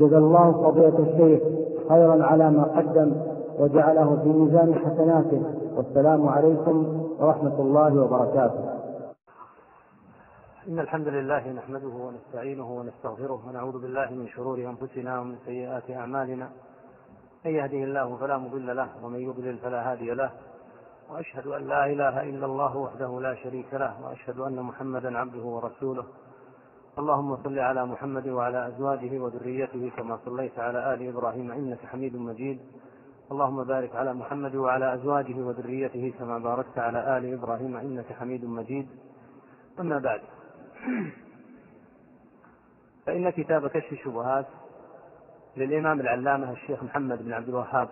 جزا الله فضيلة الشيخ خيرا على ما قدم وجعله في ميزان حسناته. والسلام عليكم ورحمة الله وبركاته. إن الحمد لله نحمده ونستعينه ونستغفره ونعوذ بالله من شرور أنفسنا ومن سيئات أعمالنا. من يهده الله فلا مضل له ومن يضلل فلا هادي له. وأشهد أن لا إله إلا الله وحده لا شريك له. وأشهد أن محمدا عبده ورسوله. اللهم صل على محمد وعلى أزواجه وذريته كما صليت على آل إبراهيم إنك حميد مجيد. اللهم بارك على محمد وعلى أزواجه وذريته كما باركت على آل إبراهيم إنك حميد مجيد. أما بعد فإن كتاب كشف الشبهات للإمام العلامة الشيخ محمد بن عبد الوهاب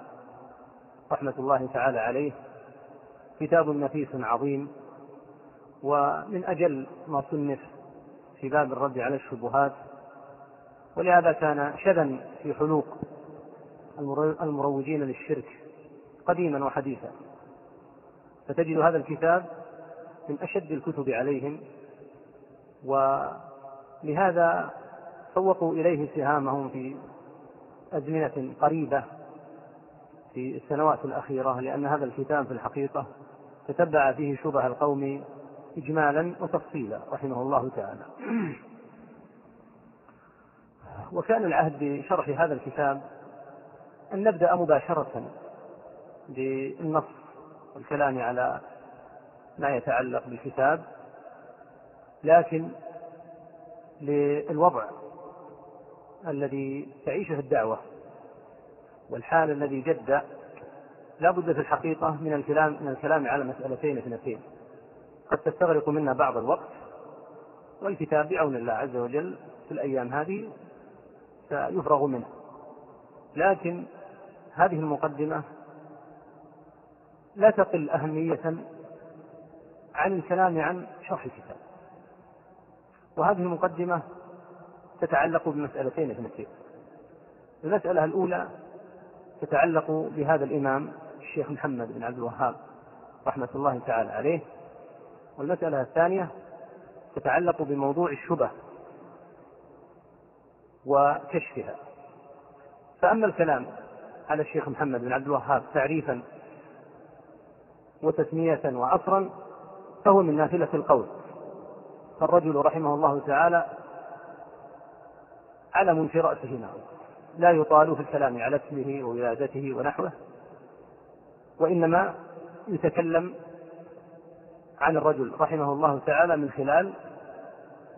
رحمة الله تعالى عليه كتاب نفيس عظيم ومن أجل ما صنف في باب الرد على الشبهات ولهذا كان شذا في حلوق المروجين للشرك قديما وحديثا. فتجد هذا الكتاب من أشد الكتب عليهم ولهذا سوقوا إليه سهامهم في أزمنة قريبة في السنوات الأخيرة لأن هذا الكتاب في الحقيقة تتبع فيه شبه القوم إجمالا وتفصيلا رحمه الله تعالى. وكان العهد بشرح هذا الكتاب أن نبدأ مباشرة بالنص والكلام على ما يتعلق بالكتاب لكن للوضع الذي تعيشه الدعوة والحال الذي جد لا بد في الحقيقة من الكلام من الكلام على مسألتين اثنتين. قد تستغرق منا بعض الوقت والكتاب بعون الله عز وجل في الأيام هذه سيفرغ منه. لكن هذه المقدمة لا تقل أهمية عن الكلام عن شرح الكتاب. وهذه المقدمة تتعلق بمسألتين اثنتين المسألة الأولى تتعلق بهذا الإمام الشيخ محمد بن عبد الوهاب رحمة الله تعالى عليه والمسألة الثانية تتعلق بموضوع الشبه وكشفها. فأما الكلام على الشيخ محمد بن عبد الوهاب تعريفا وتسمية وعصرا فهو من نافلة القول. فالرجل رحمه الله تعالى علم في رأسه نار لا يطال في الكلام على اسمه وولادته ونحوه وإنما يتكلم عن الرجل رحمه الله تعالى من خلال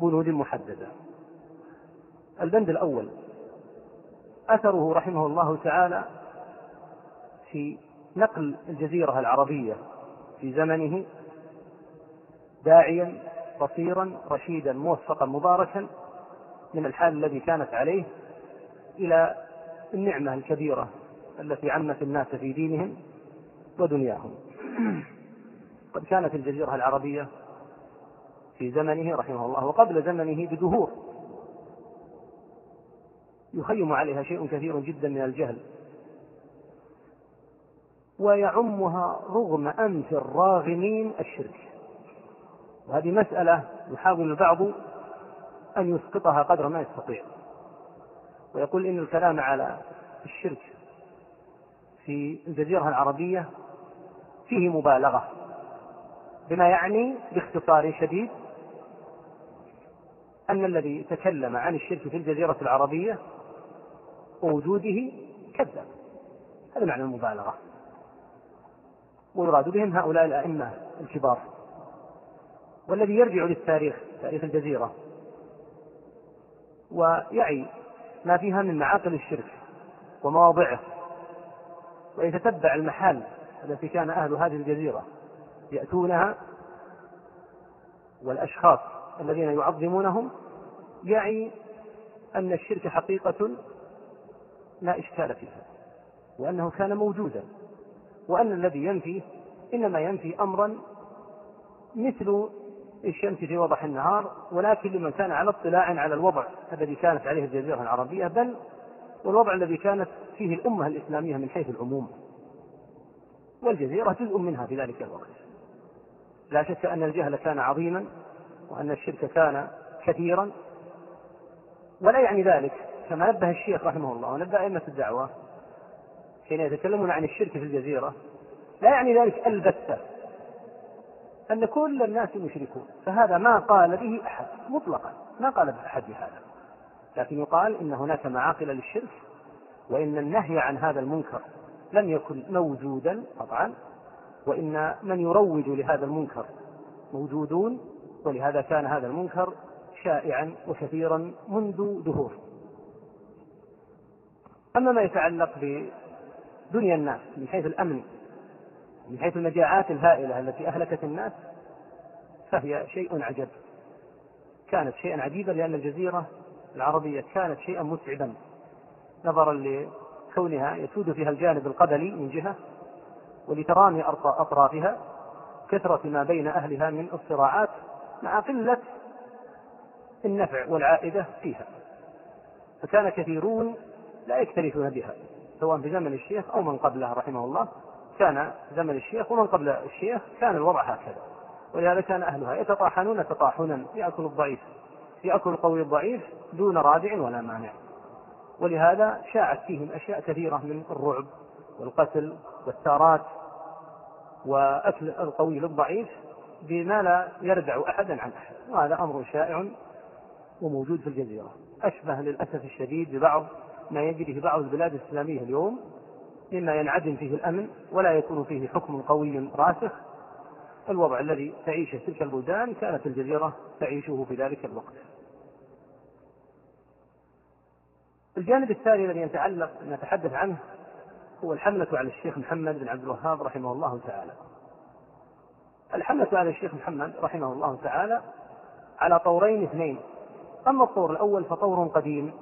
بنود محددة. البند الأول أثره رحمه الله تعالى في نقل الجزيرة العربية في زمنه داعيا بصيرا رشيدا موفقا مباركا من الحال الذي كانت عليه إلى النعمة الكبيرة التي عمت الناس في دينهم ودنياهم. قد كانت الجزيرة العربية في زمنه رحمه الله وقبل زمنه بدهور. يخيم عليها شيء كثير جدا من الجهل. ويعمها رغم أنف الراغمين الشرك. وهذه مسألة يحاول البعض أن يسقطها قدر ما يستطيع. ويقول إن الكلام على الشرك في الجزيرة العربية فيه مبالغة. بما يعني باختصار شديد أن الذي تكلم عن الشرك في الجزيرة العربية ووجوده كذب. هذا معنى المبالغة. ويراد بهم هؤلاء الأئمة الكبار. والذي يرجع للتاريخ تاريخ الجزيرة ويعي ما فيها من معاقل الشرك ومواضعه ويتتبع المحال التي كان أهل هذه الجزيرة. يأتونها والأشخاص الذين يعظمونهم يعي أن الشرك حقيقة لا إشكال فيها وأنه كان موجودا وأن الذي ينفي إنما ينفي أمرا مثل الشمس في وضح النهار ولكن لمن كان على اطلاع على الوضع الذي كانت عليه الجزيرة العربية بل والوضع الذي كانت فيه الأمة الإسلامية من حيث العموم. والجزيرة جزء منها في ذلك الوقت. لا شك أن الجهل كان عظيما وأن الشرك كان كثيرا. ولا يعني ذلك كما نبه الشيخ رحمه الله ونبه أئمة الدعوة حين يتكلمون عن الشرك في الجزيرة لا يعني ذلك البتة أن كل الناس مشركون. فهذا ما قال به أحد مطلقا ما قال أحد بهذا. لكن يقال إن هناك معاقل للشرك وإن النهي عن هذا المنكر لم يكن موجودا قطعا. وإن من يروج لهذا المنكر موجودون ولهذا كان هذا المنكر شائعا وكثيرا منذ دهور. أما ما يتعلق بدنيا الناس من حيث الأمن من حيث المجاعات الهائلة التي أهلكت الناس فهي شيء عجب. كانت شيئا عجيبا لأن الجزيرة العربية كانت شيئا متعبا نظرا لكونها يسود فيها الجانب القبلي من جهة ولترامي أطرافها كثرة ما بين أهلها من الصراعات مع قلة النفع والعائدة فيها. فكان كثيرون لا يكترثون بها سواء في زمن الشيخ أو من قبله رحمه الله. كان زمن الشيخ ومن قبل الشيخ كان الوضع هكذا. ولهذا كان أهلها يتطاحنون تطاحنا يأكل الضعيف يأكل القوي الضعيف دون رادع ولا مانع. ولهذا شاعت فيهم أشياء كثيرة من الرعب والقتل والثارات. وأكل القوي للضعيف بما لا يردع أحدا عن أحد. وهذا أمر شائع وموجود في الجزيرة. أشبه للأسف الشديد ببعض ما يجري في بعض البلاد الإسلامية اليوم مما ينعدم فيه الأمن ولا يكون فيه حكم قوي راسخ. الوضع الذي تعيشه تلك البلدان كانت الجزيرة تعيشه في ذلك الوقت. الجانب الثاني الذي يتعلق نتحدث عنه هو الحملة على الشيخ محمد بن عبد الوهاب رحمه الله تعالى. الحملة على الشيخ محمد رحمه الله تعالى على طورين اثنين. أما الطور الأول فطور قديم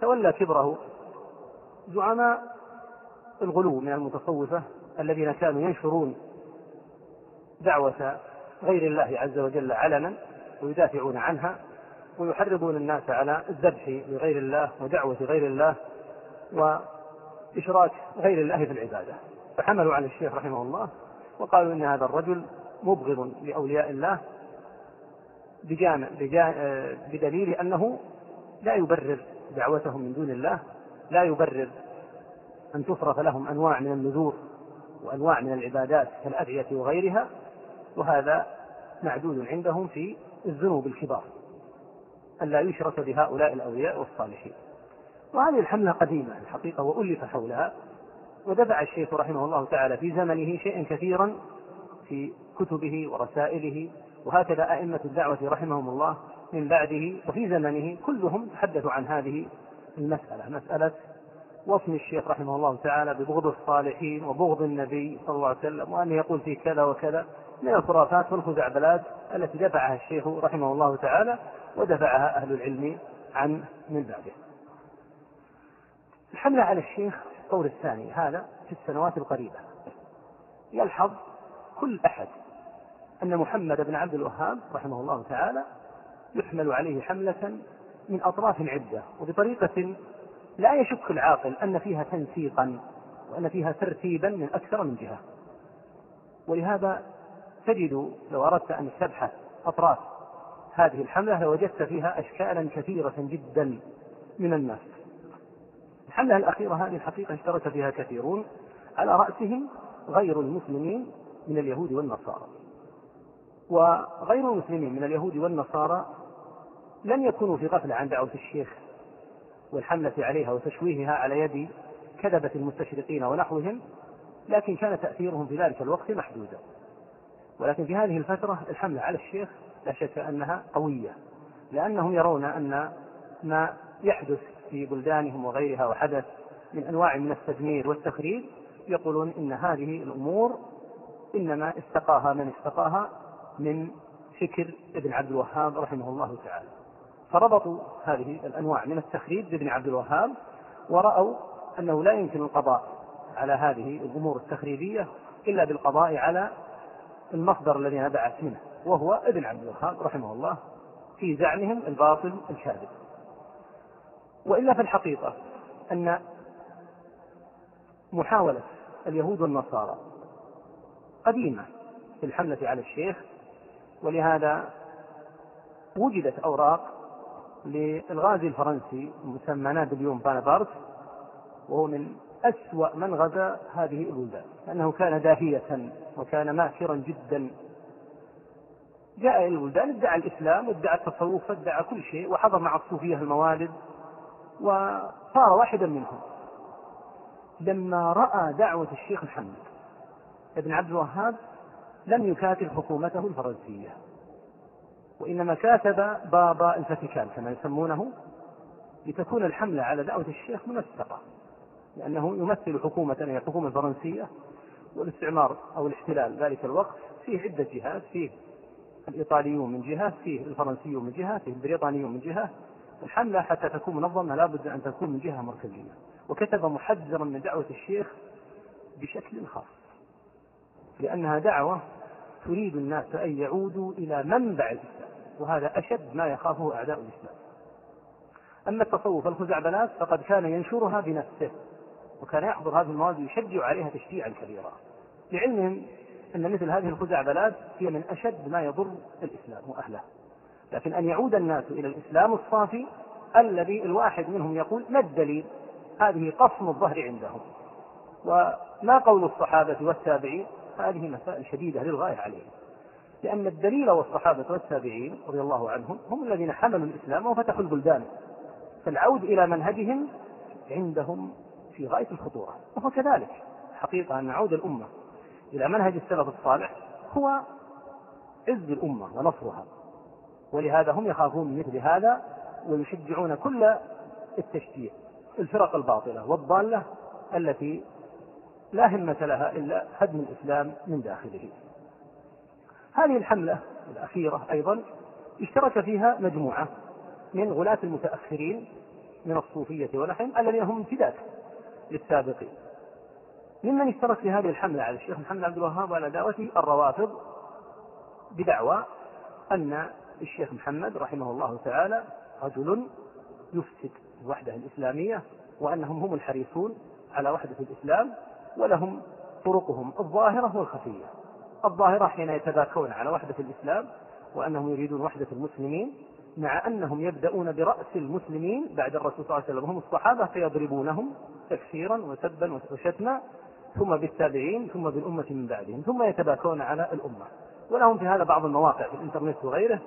تولى كبره زعماء الغلو من المتصوفة الذين كانوا ينشرون دعوة غير الله عز وجل علنا ويدافعون عنها ويحرضون الناس على الذبح لغير الله ودعوة غير الله وإشراك غير الله في العبادة. فحملوا على الشيخ رحمه الله وقالوا إن هذا الرجل مبغض لأولياء الله بجانب بدليل أنه لا يبرر دعوتهم من دون الله لا يبرر أن تصرف لهم أنواع من النذور وأنواع من العبادات كالأدعية وغيرها وهذا معدود عندهم في الذنوب الكبار. ألا يشرك بهؤلاء الأولياء والصالحين. وهذه الحملة قديمة الحقيقة وألف حولها ودفع الشيخ رحمه الله تعالى في زمنه شيئا كثيرا في كتبه ورسائله وهكذا أئمة الدعوة رحمهم الله من بعده وفي زمنه كلهم تحدثوا عن هذه المسألة مسألة وصم الشيخ رحمه الله تعالى ببغض الصالحين وبغض النبي صلى الله عليه وسلم وأنه يقول في كذا وكذا من الخرافات والخزعبلات التي دفعها الشيخ رحمه الله تعالى ودفعها أهل العلم عن من بعده. الحملة على الشيخ الطور الثاني هذا في السنوات القريبة. يلحظ كل أحد أن محمد بن عبد الوهاب رحمه الله تعالى يحمل عليه حملة من أطراف عدة وبطريقة لا يشك العاقل أن فيها تنسيقا وأن فيها ترتيبا من أكثر من جهة. ولهذا تجد لو أردت أن تبحث أطراف هذه الحملة لوجدت فيها أشكالا كثيرة جدا من الناس. الحملة الأخيرة هذه الحقيقة اشترك فيها كثيرون على رأسهم غير المسلمين من اليهود والنصارى. وغير المسلمين من اليهود والنصارى لم يكونوا في غفلة عن دعوة الشيخ والحملة عليها وتشويهها على يد كذبة المستشرقين ونحوهم لكن كان تأثيرهم في ذلك الوقت محدودا. ولكن في هذه الفترة الحملة على الشيخ لا شك أنها قوية لأنهم يرون أن ما يحدث في بلدانهم وغيرها وحدث من أنواع من التدمير والتخريب يقولون إن هذه الأمور إنما استقاها من استقاها من فكر ابن عبد الوهاب رحمه الله تعالى. فربطوا هذه الأنواع من التخريب بابن عبد الوهاب ورأوا أنه لا يمكن القضاء على هذه الأمور التخريبية إلا بالقضاء على المصدر الذي نبعت منه وهو ابن عبد الوهاب رحمه الله في زعمهم الباطل الكاذب. وإلا في الحقيقة أن محاولة اليهود والنصارى قديمة في الحملة على الشيخ ولهذا وجدت أوراق للغازي الفرنسي المسمى نابليون بونابرت وهو من أسوأ من غزا هذه البلدان لأنه كان داهية وكان ماكرا جدا. جاء إلى البلدان ادعى الإسلام وادعى التصوف وادعى كل شيء وحضر مع الصوفية الموالد وصار واحدا منهم. لما رأى دعوة الشيخ محمد ابن عبد الوهاب لم يكاتب حكومته الفرنسية وإنما كاتب بابا الفاتيكان كما يسمونه لتكون الحملة على دعوة الشيخ منسقة لأنه يمثل حكومة هي الحكومة الفرنسية والاستعمار أو الاحتلال ذلك الوقت فيه عدة جهات فيه الإيطاليون من جهة فيه الفرنسيون من جهة فيه البريطانيون من جهة الحملة حتى تكون منظمة لابد أن تكون من جهة مركزية. وكتب محذرا من دعوة الشيخ بشكل خاص لأنها دعوة تريد الناس أن يعودوا إلى منبع الإسلام وهذا أشد ما يخافه أعداء الإسلام. أما التصوف الخزعبلات فقد كان ينشرها بنفسه وكان يحضر هذه المواد ويشجع عليها تشجيعا كبيرا. لعلمهم أن مثل هذه الخزعبلات هي من أشد ما يضر الإسلام وأهله. لكن أن يعود الناس إلى الإسلام الصافي الذي الواحد منهم يقول ما الدليل؟ هذه قصم الظهر عندهم. وما قول الصحابة والتابعين؟ هذه مسائل شديدة للغاية عليهم. لأن الدليل والصحابة والتابعين رضي الله عنهم هم الذين حملوا الإسلام وفتحوا البلدان. فالعود إلى منهجهم عندهم في غاية الخطورة. وهو كذلك. حقيقة أن عود الأمة إلى منهج السلف الصالح هو عز الأمة ونصرها. ولهذا هم يخافون من مثل هذا ويشجعون كل التشجيع الفرق الباطلة والضالة التي لا همة لها إلا هدم الإسلام من داخله. هذه الحملة الأخيرة أيضا اشترك فيها مجموعة من غلاة المتأخرين من الصوفية ونحن الذين هم امتداد للسابقين. ممن اشترك في هذه الحملة على الشيخ محمد عبد الوهاب وعلى دعوته الروافض بدعوى أن الشيخ محمد رحمه الله تعالى رجل يفسد الوحدة الإسلامية وأنهم هم الحريصون على وحدة الإسلام ولهم طرقهم الظاهرة والخفية. الظاهرة حين يتباكون على وحدة الإسلام وأنهم يريدون وحدة المسلمين مع أنهم يبدأون برأس المسلمين بعد الرسول صلى الله عليه وسلم هم الصحابة فيضربونهم تكفيرا وسبا وشتما ثم بالتابعين ثم بالأمة من بعدهم ثم يتباكون على الأمة. ولهم في هذا بعض المواقع في الإنترنت وغيره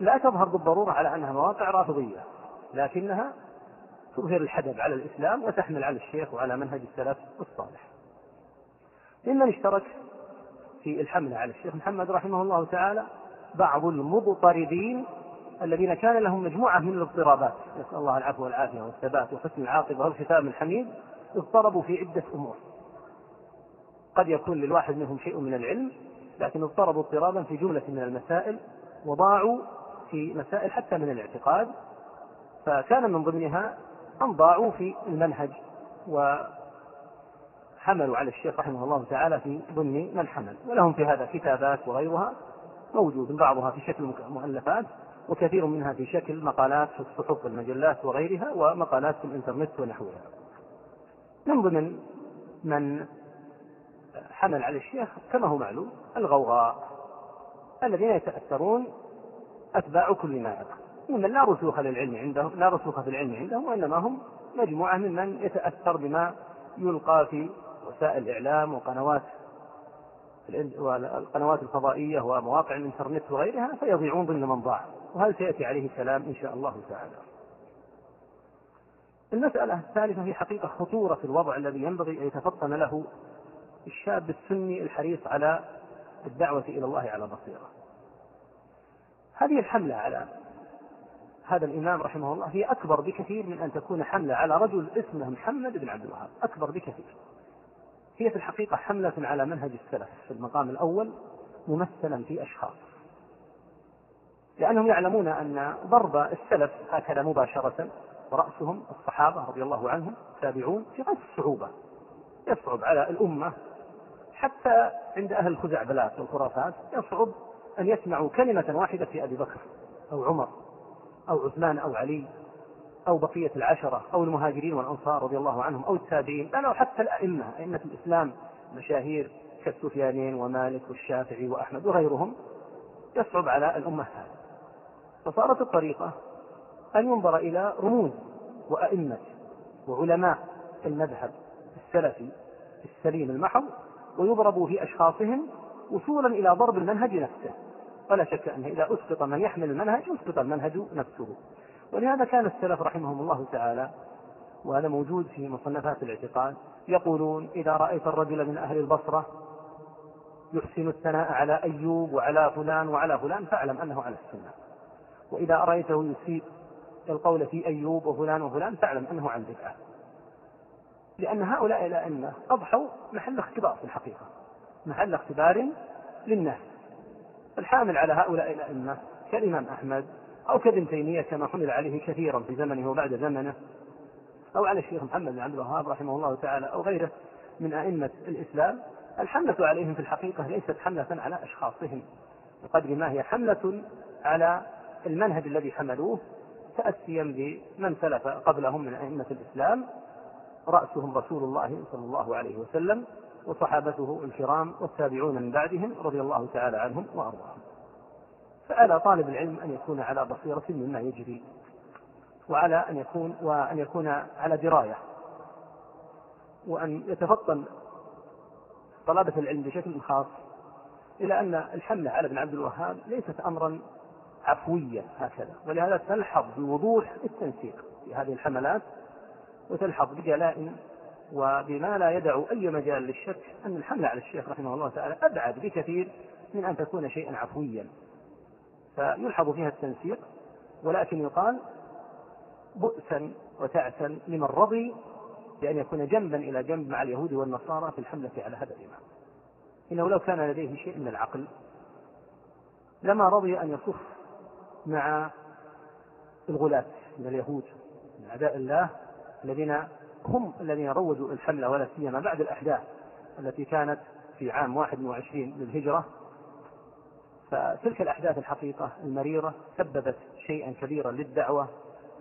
لا تظهر بالضرورة على أنها مواقع رافضية لكنها تظهر الحدب على الإسلام وتحمل على الشيخ وعلى منهج السلف الصالح. ممن اشترك في الحملة على الشيخ محمد رحمه الله تعالى بعض المضطردين الذين كان لهم مجموعة من الاضطرابات. نسأل الله العفو والعافية والثبات وحسن العاقبة والختام الحميد. اضطربوا في عدة أمور. قد يكون للواحد منهم شيء من العلم لكن اضطربوا اضطرابا في جملة من المسائل وضاعوا في مسائل حتى من الاعتقاد فكان من ضمنها أن ضاعوا في المنهج وحملوا على الشيخ رحمه الله تعالى في ضمن من حمل ولهم في هذا كتابات وغيرها موجود بعضها في شكل مؤلفات وكثير منها في شكل مقالات في الصحف والمجلات وغيرها ومقالات في الإنترنت ونحوها. من ضمن من حمل على الشيخ كما هو معلوم الغوغاء الذين يتأثرون أتباع كل نائق ممن لا رسوخ للعلم عندهم لا رسوخ في العلم عندهم وإنما هم مجموعة ممن يتأثر بما يلقى في وسائل الإعلام وقنوات والقنوات الفضائية ومواقع الإنترنت وغيرها فيضيعون ضمن من ضاع. وهذا سيأتي عليه الكلام إن شاء الله تعالى. المسألة الثالثة هي حقيقة خطورة الوضع الذي ينبغي أن يتفطن له الشاب السني الحريص على الدعوة إلى الله على بصيرة. هذه الحملة على هذا الإمام رحمه الله هي أكبر بكثير من أن تكون حملة على رجل اسمه محمد بن عبد الوهاب. أكبر بكثير. هي في الحقيقة حملة على منهج السلف في المقام الأول ممثلا في أشخاص. لأنهم يعلمون أن ضرب السلف هكذا مباشرة ورأسهم الصحابة رضي الله عنهم تابعون في غاية الصعوبة. يصعب على الأمة حتى عند أهل الخزعبلات والخرافات يصعب أن يسمعوا كلمة واحدة في أبي بكر أو عمر أو عثمان أو علي أو بقية العشرة أو المهاجرين والأنصار رضي الله عنهم أو التابعين بل أو حتى الأئمة أئمة الإسلام مشاهير كالسفيانين ومالك والشافعي وأحمد وغيرهم يصعب على الأمة هذا فصارت الطريقة أن ينظر إلى رموز وأئمة وعلماء المذهب السلفي السليم المحض ويضرب في أشخاصهم وصولا إلى ضرب المنهج نفسه. ولا شك أنه إذا أسقط من يحمل المنهج أسقط المنهج نفسه. ولهذا كان السلف رحمهم الله تعالى وهذا موجود في مصنفات الاعتقاد يقولون إذا رأيت الرجل من أهل البصرة يحسن الثناء على أيوب وعلى فلان وعلى فلان فاعلم أنه على السنة. وإذا رأيته يسيء القول في أيوب وفلان وفلان فاعلم أنه عن بدعة. لأن هؤلاء الأئمة أضحوا محل اختبار في الحقيقة محل اختبار للناس. الحامل على هؤلاء الأئمة كالإمام أحمد أو كابن تيمية كما حمل عليه كثيرا في زمنه وبعد زمنه أو على الشيخ محمد بن عبد الوهاب رحمه الله تعالى أو غيره من أئمة الإسلام. الحملة عليهم في الحقيقة ليست حملة على أشخاصهم بقدر ما هي حملة على المنهج الذي حملوه تأسيا بمن سلف قبلهم من أئمة الإسلام رأسهم رسول الله صلى الله عليه وسلم. وصحابته الكرام والتابعون من بعدهم رضي الله تعالى عنهم وأرضاهم. فعلى طالب العلم أن يكون على بصيرة مما يجري وعلى أن يكون وأن يكون على دراية وأن يتفطن طلبة العلم بشكل خاص إلى أن الحملة على ابن عبد الوهاب ليست أمرا عفويا هكذا ولهذا تلحظ بوضوح التنسيق في هذه الحملات وتلحظ بجلاء وبما لا يدع أي مجال للشك أن الحملة على الشيخ رحمه الله تعالى أبعد بكثير من أن تكون شيئا عفويا. فيلحظ فيها التنسيق ولكن يقال بؤسا وتعسا لمن رضي بأن يكون جنبا إلى جنب مع اليهود والنصارى في الحملة على هذا الإمام. إنه لو كان لديه شيء من العقل لما رضي أن يصف مع الغلاة من اليهود من أعداء الله الذين هم الذين روجوا الحملة ولا سيما بعد الأحداث التي كانت في عام 21 للهجرة فتلك الأحداث الحقيقة المريرة سببت شيئا كبيرا للدعوة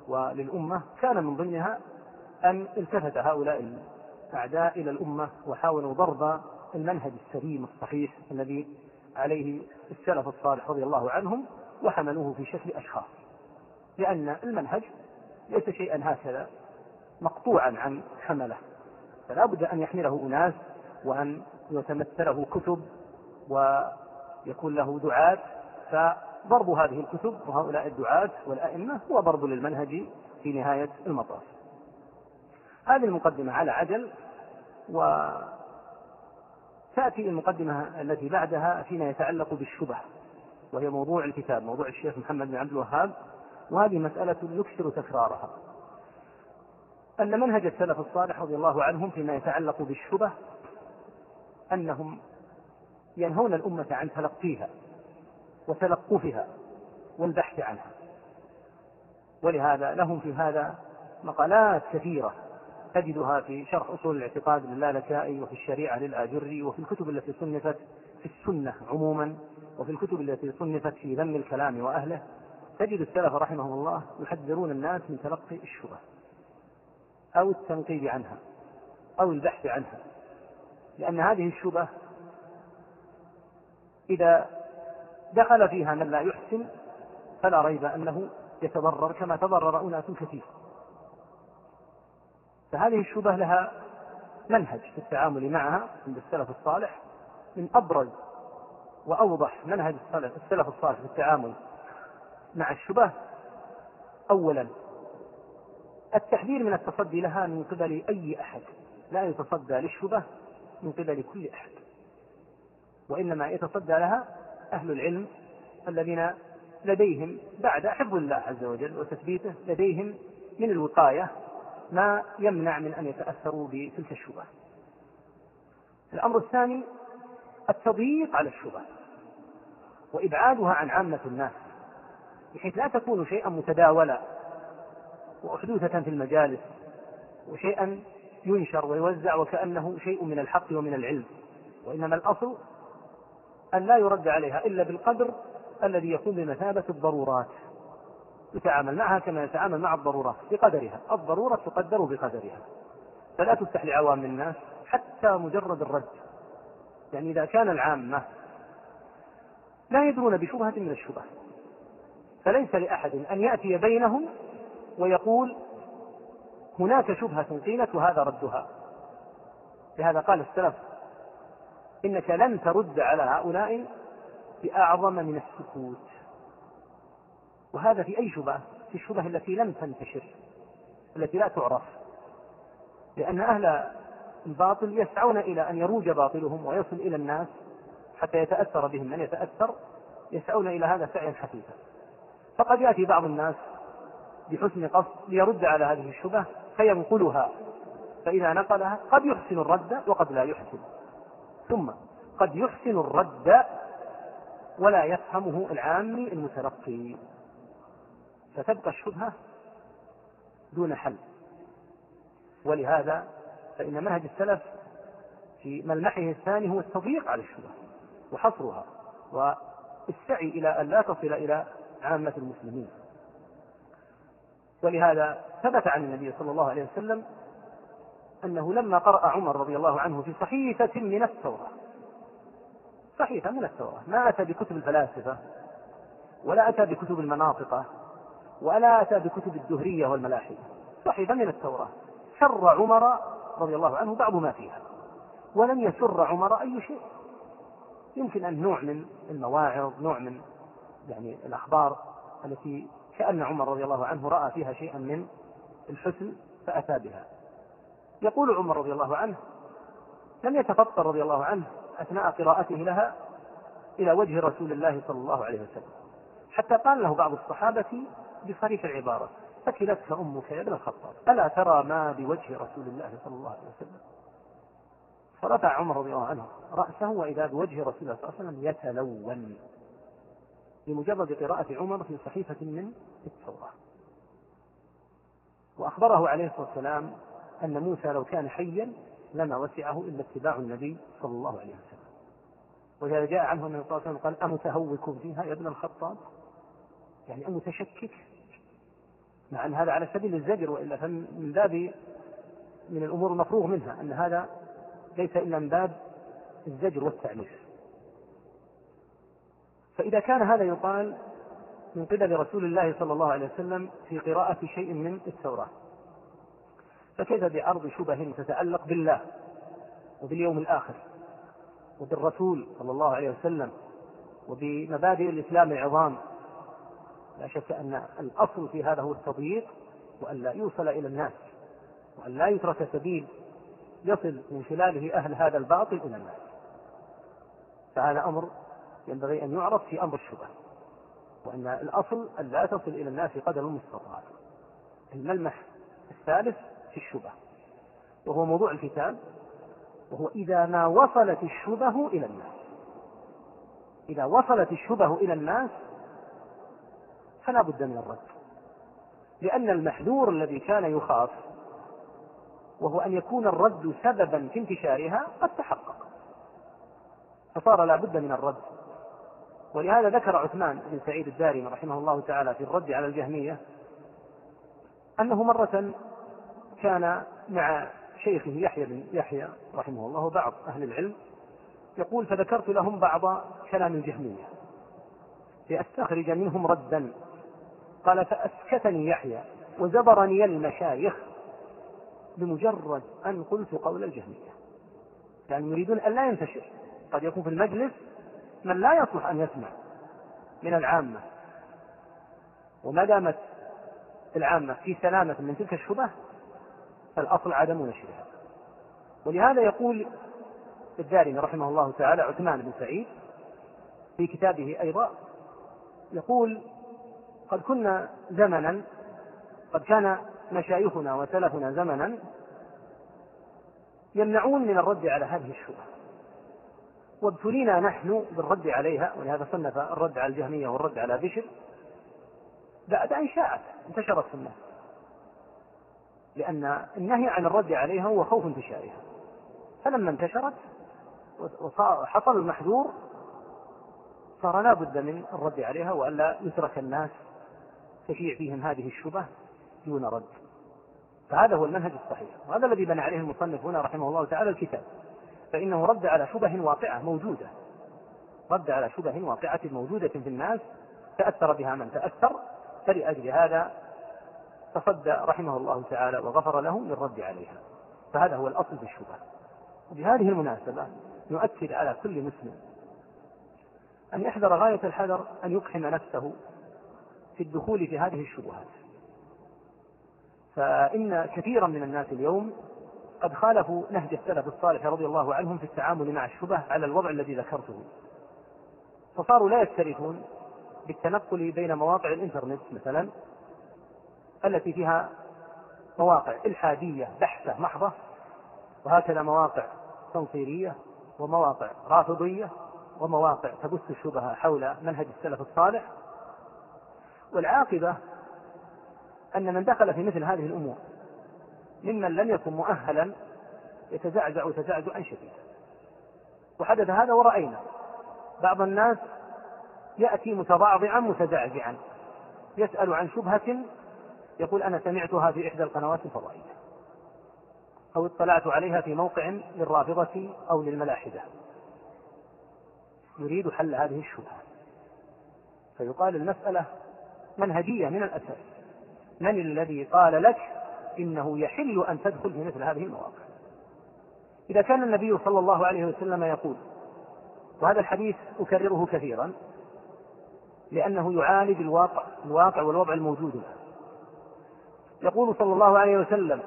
وللأمة. كان من ضمنها أن التفت هؤلاء الأعداء إلى الأمة وحاولوا ضرب المنهج السليم الصحيح الذي عليه السلف الصالح رضي الله عنهم وحملوه في شكل أشخاص لأن المنهج ليس شيئا هكذا. مقطوعا عن حمله. فلا بد أن يحمله أناس وأن يتمثله كتب ويكون له دعاة. فضرب هذه الكتب وهؤلاء الدعاة والأئمة هو ضرب للمنهج في نهاية المطاف. هذه المقدمة على عجل وتأتي المقدمة التي بعدها فيما يتعلق بالشبه وهي موضوع الكتاب موضوع الشيخ محمد بن عبد الوهاب وهذه مسألة يكثر تكرارها. أن منهج السلف الصالح رضي الله عنهم فيما يتعلق بالشبه أنهم ينهون الأمة عن تلقيها وتلقفها والبحث عنها. ولهذا لهم في هذا مقالات كثيرة تجدها في شرح أصول الاعتقاد للآلكائي وفي الشريعة للآجري وفي الكتب التي صنفت في السنة عموما وفي الكتب التي صنفت في ذم الكلام وأهله. تجد السلف رحمهم الله يحذرون الناس من تلقي الشبه. أو التنقيب عنها أو البحث عنها لأن هذه الشبه إذا دخل فيها من لا يحسن فلا ريب أنه يتضرر كما تضرر أناس كثير. فهذه الشبه لها منهج في التعامل معها عند السلف الصالح من أبرز وأوضح منهج السلف الصالح في التعامل مع الشبه أولا التحذير من التصدي لها من قبل أي أحد لا يتصدى للشبه من قبل كل أحد. وإنما يتصدى لها أهل العلم الذين لديهم بعد حفظ الله عز وجل وتثبيته لديهم من الوقاية ما يمنع من أن يتأثروا بتلك الشبه الأمر الثاني التضييق على الشبه وإبعادها عن عامة الناس بحيث لا تكون شيئا متداولا وأحدوثة في المجالس وشيئا ينشر ويوزع وكأنه شيء من الحق ومن العلم. وإنما الأصل أن لا يرد عليها إلا بالقدر الذي يكون بمثابة الضرورات. يتعامل معها كما يتعامل مع الضرورات بقدرها. الضرورة تقدر بقدرها. فلا تفتح لعوام الناس حتى مجرد الرد. يعني إذا كان العامة لا يدرون بشبهة من الشبه فليس لأحد أن يأتي بينهم ويقول هناك شبهة قيلت وهذا ردها. لهذا قال السلف إنك لن ترد على هؤلاء بأعظم من السكوت. وهذا في أي شبهة؟ في الشبهة التي لم تنتشر التي لا تعرف. لأن أهل الباطل يسعون إلى أن يروج باطلهم ويصل إلى الناس حتى يتأثر بهم. من يتأثر؟ يسعون إلى هذا سعيا حثيثا فقد يأتي بعض الناس بحسن قصد ليرد على هذه الشبهة فينقلها. فإذا نقلها قد يحسن الرد وقد لا يحسن. ثم قد يحسن الرد ولا يفهمه العامي المتلقي فتبقى الشبهة دون حل. ولهذا فإن منهج السلف في ملمحه الثاني هو التضييق على الشبهة وحصرها والسعي إلى أن لا تصل إلى عامة المسلمين. ولهذا ثبت عن النبي صلى الله عليه وسلم أنه لما قرأ عمر رضي الله عنه في صحيفة من التوراة صحيفة من التوراة ما أتى بكتب الفلاسفة ولا أتى بكتب المناطق ولا أتى بكتب الدهرية والملاحدة صحيفة من التوراة. سر عمر رضي الله عنه بعض ما فيها ولم يسر عمر أي شيء. يمكن أن نوع من المواعظ نوع من يعني الأخبار التي كأن عمر رضي الله عنه رأى فيها شيئا من الحسن فأتى بها. يقول عمر رضي الله عنه لم يتفطر رضي الله عنه أثناء قراءته لها إلى وجه رسول الله صلى الله عليه وسلم. حتى قال له بعض الصحابة بصريح العبارة ثكلتك أمك يا ابن الخطاب ألا ترى ما بوجه رسول الله صلى الله عليه وسلم؟ فرفع عمر رضي الله عنه رأسه وإذا بوجه رسول الله صلى الله عليه وسلم يتلون. بمجرد قراءة عمر في صحيفة من التوراة. وأخبره عليه الصلاة والسلام أن موسى لو كان حيا لما وسعه إلا اتباع النبي صلى الله عليه وسلم. ولهذا جاء عنه النبي صلى الله عليه وسلم قال أمتهوك فيها يا ابن الخطاب؟ يعني أمتشكك. مع أن هذا على سبيل الزجر وإلا فمن باب من الأمور المفروغ منها أن هذا ليس إلا من باب الزجر والتعنيف فإذا كان هذا يقال من قبل رسول الله صلى الله عليه وسلم في قراءة شيء من التوراة. فكيف بعرض شبه تتعلق بالله وباليوم الآخر وبالرسول صلى الله عليه وسلم وبمبادئ الإسلام العظام؟ لا شك أن الأصل في هذا هو التضييق وأن لا يوصل إلى الناس وأن لا يترك سبيل يصل من خلاله أهل هذا الباطل إلى الناس. فهذا أمر ينبغي أن يعرف في أمر الشبه وأن الأصل أن لا تصل إلى الناس قدر المستطاع. الملمح الثالث في الشبه وهو موضوع الكتاب وهو إذا ما وصلت الشبه إلى الناس. إذا وصلت الشبه إلى الناس فلا بد من الرد. لأن المحذور الذي كان يخاف وهو أن يكون الرد سببا في انتشارها قد تحقق. فصار لا بد من الرد. ولهذا ذكر عثمان بن سعيد الدارمي رحمه الله تعالى في الرد على الجهمية أنه مرة كان مع شيخه يحيى بن يحيى رحمه الله وبعض أهل العلم يقول فذكرت لهم بعض كلام الجهمية. لأستخرج منهم ردا. قال فأسكتني يحيى وزبرني المشايخ بمجرد أن قلت قول الجهمية. يعني يريدون أن لا ينتشر قد يكون في المجلس من لا يصلح أن يسمع من العامة. وما دامت العامة في سلامة من تلك الشبه فالأصل عدم نشرها. ولهذا يقول الدارمي رحمه الله تعالى عثمان بن سعيد في كتابه أيضا يقول قد كنا زمنا قد كان مشايخنا وسلفنا زمنا يمنعون من الرد على هذه الشبهة. وابتلينا نحن بالرد عليها ولهذا صنف الرد على الجهمية والرد على بشر بعد أن شاءت انتشرت في الناس. لأن النهي عن الرد عليها هو خوف انتشارها. فلما انتشرت وحصل المحذور صار لا بد من الرد عليها وألا يترك الناس تشيع فيهم هذه الشبه دون رد. فهذا هو المنهج الصحيح. وهذا الذي بنى عليه المصنف هنا رحمه الله تعالى الكتاب. فإنه رد على شبه واقعة موجودة. رد على شبه واقعة موجودة في الناس تأثر بها من تأثر. فلأجل هذا تصدى رحمه الله تعالى وغفر له للرد عليها. فهذا هو الأصل في الشبهة وبهذه المناسبة نؤكد على كل مسلم أن يحذر غاية الحذر أن يقحم نفسه في الدخول في هذه الشبهات. فإن كثيرا من الناس اليوم قد خالفوا نهج السلف الصالح رضي الله عنهم في التعامل مع الشبه على الوضع الذي ذكرته. فصاروا لا يكترثون بالتنقل بين مواقع الإنترنت مثلا التي فيها مواقع إلحادية بحته محضة وهكذا مواقع تنصيرية ومواقع رافضية ومواقع تبث الشبهه حول منهج السلف الصالح. والعاقبة أن من دخل في مثل هذه الأمور ممن لم يكن مؤهلا يتزعزع تزعزعا شديدا. وحدث هذا ورأينا بعض الناس يأتي متضعضعا متزعزعا يسأل عن شبهة يقول أنا سمعتها في إحدى القنوات الفضائية أو اطلعت عليها في موقع للرافضة أو للملاحدة. يريد حل هذه الشبهة. فيقال المسألة منهجية من الأساس. من الذي قال لك إنه يحل أن تدخل في مثل هذه المواقع. إذا كان النبي صلى الله عليه وسلم يقول وهذا الحديث أكرره كثيرا لأنه يعالج الواقع الواقع والوضع الموجود الآن يقول صلى الله عليه وسلم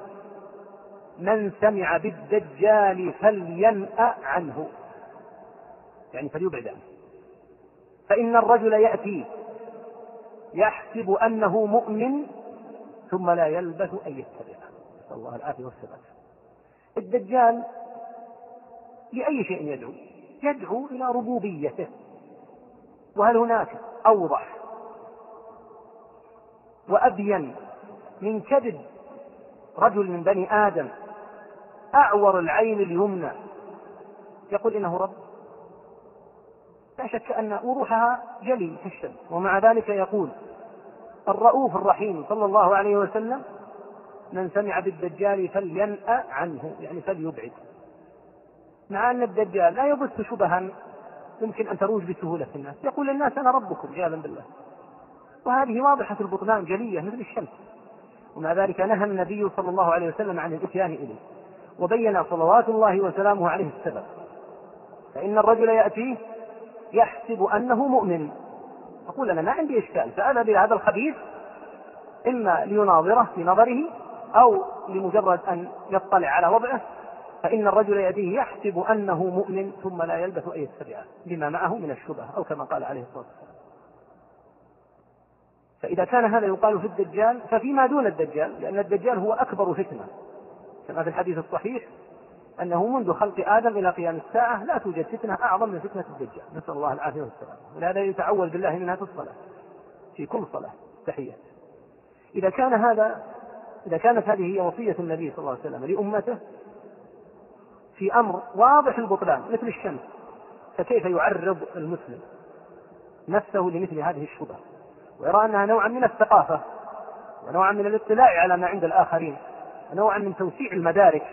من سمع بالدجال فلينأ عنه. يعني فليبعد عنه. فإن الرجل يأتي يحسب أنه مؤمن ثم لا يلبث أن يتبعه. نسأل الله العافية والثبات الدجال لأي شيء يدعو يدعو إلى ربوبيته. وهل هناك أوضح وأبين من كذب رجل من بني آدم أعور العين اليمنى؟ يقول إنه رب. لا شك أن وضوحها جلي في الشمس ومع ذلك يقول الرؤوف الرحيم صلى الله عليه وسلم من سمع بالدجال فلينأ عنه يعني فليبعد. مع أن الدجال لا يبث شبها يمكن أن تروج بسهولة في الناس. يقول للناس أنا ربكم عياذا بالله. وهذه واضحة البطلان جلية مثل الشمس. ومع ذلك نهى النبي صلى الله عليه وسلم عن الإتيان إليه. وبين صلوات الله وسلامه عليه السبب. فإن الرجل يأتيه يحسب أنه مؤمن. يقول أنا ما عندي إشكال فأذهب إلى هذا الخبيث إما ليناظره في نظره أو لمجرد أن يطلع على وضعه فإن الرجل يأتيه يحسب أنه مؤمن ثم لا يلبث أن يتبعه لما معه من الشبهة أو كما قال عليه الصلاة والسلام. فإذا كان هذا يقال في الدجال ففيما دون الدجال لأن الدجال هو أكبر فتنة كما في الحديث الصحيح أنه منذ خلق آدم إلى قيام الساعة لا توجد فتنة أعظم من فتنة الدجال. نسأل الله العافية والسلام. ولهذا يتعوذ بالله منها في الصلاة. في كل صلاة تحية. إذا كان هذا إذا كانت هذه هي وصية النبي صلى الله عليه وسلم لأمته في أمر واضح البطلان مثل الشمس. فكيف يعرض المسلم نفسه لمثل هذه الشبهة؟ ويرى أنها نوعا من الثقافة ونوعا من الاطلاع على ما عند الآخرين ونوعا من توسيع المدارك.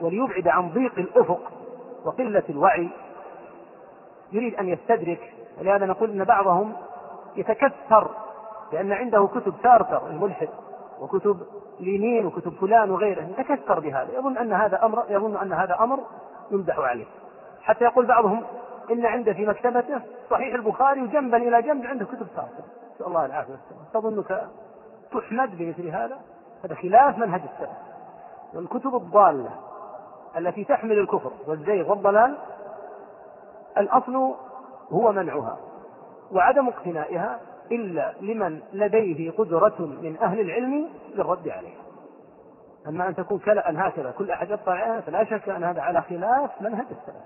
وليبعد عن ضيق الأفق وقلة الوعي. يريد أن يستدرك ولهذا نقول أن بعضهم يتكثر لأن عنده كتب سارتر الملحد وكتب لينين وكتب فلان وغيره يتكثر بهذا. يظن أن هذا أمر يظن أن هذا أمر يمدح عليه. حتى يقول بعضهم إن عنده في مكتبته صحيح البخاري وجنبا إلى جنب عنده كتب سارتر نسأل الله العافية والسلام. تظنك تحمد بمثل هذا؟ هذا خلاف منهج السلف. والكتب الضالة التي تحمل الكفر والزيغ والضلال الأصل هو منعها وعدم اقتنائها إلا لمن لديه قدرة من أهل العلم للرد عليها. أما أن تكون كلأ هكذا كل أحد يطلع فلا شك أن هذا على خلاف منهج السلف.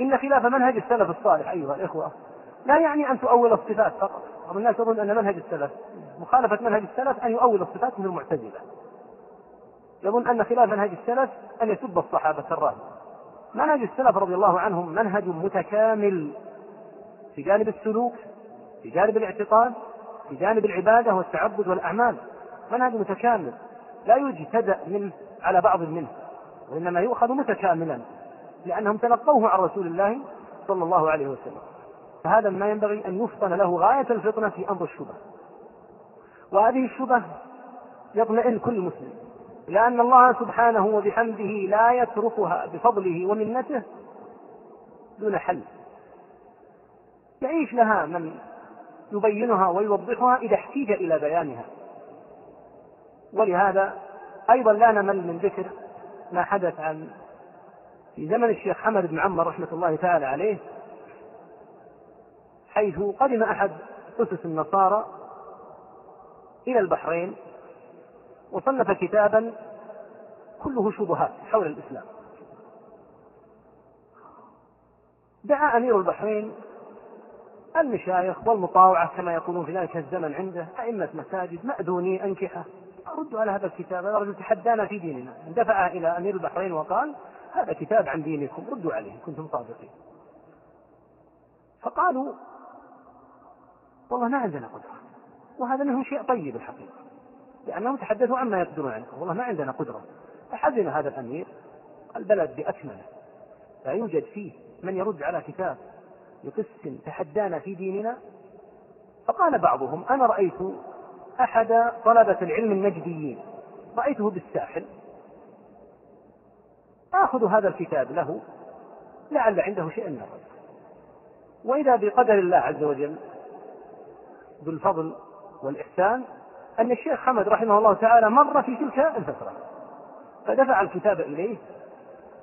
إن خلاف منهج السلف الصالح أيها الإخوة لا يعني أن تؤول الصفات فقط. بعض الناس يظن أن منهج السلف مخالفة منهج السلف أن يؤول الصفات من المعتزلة. يظن أن خلاف منهج السلف أن يسب الصحابة الراهب منهج السلف رضي الله عنهم منهج متكامل في جانب السلوك في جانب الاعتقاد في جانب العبادة والتعبد والأعمال. منهج متكامل لا يجتدأ منه على بعض منه وإنما يؤخذ متكاملا لأنهم تلقوه عن رسول الله صلى الله عليه وسلم. فهذا ما ينبغي أن يفطن له غاية الفطنة في أمر الشبه. وهذه الشبه يطمئن كل مسلم. لأن الله سبحانه وبحمده لا يتركها بفضله ومنته دون حل. يعيش لها من يبينها ويوضحها إذا احتيج إلى بيانها. ولهذا أيضا لا نمل من ذكر ما حدث عن في زمن الشيخ حمد بن عمر رحمة الله تعالى عليه حيث قدم أحد أسس النصارى إلى البحرين وصنف كتابا كله شبهات حول الإسلام. دعا أمير البحرين المشايخ والمطاوعة كما يقولون في ذلك الزمن عنده أئمة مساجد مأذونين أنكحة. ردوا على هذا الكتاب هذا رجل تحدانا في ديننا. دفع إلى أمير البحرين وقال هذا كتاب عن دينكم ردوا عليه كنتم صادقين. فقالوا والله ما عندنا قدرة وهذا منهم شيء طيب الحقيقة. لأنهم تحدثوا عما يقدرون عنه. والله ما عندنا قدرة. فحزن هذا الأمير. البلد بأكمله. لا يوجد فيه من يرد على كتاب يقسم تحدانا في ديننا. فقال بعضهم أنا رأيت أحد طلبة العلم النجديين. رأيته بالساحل. آخذ هذا الكتاب له. لعل عنده شيء من الرد وإذا بقدر الله عز وجل بالفضل والإحسان أن الشيخ حمد رحمه الله تعالى مر في تلك الفترة فدفع الكتاب إليه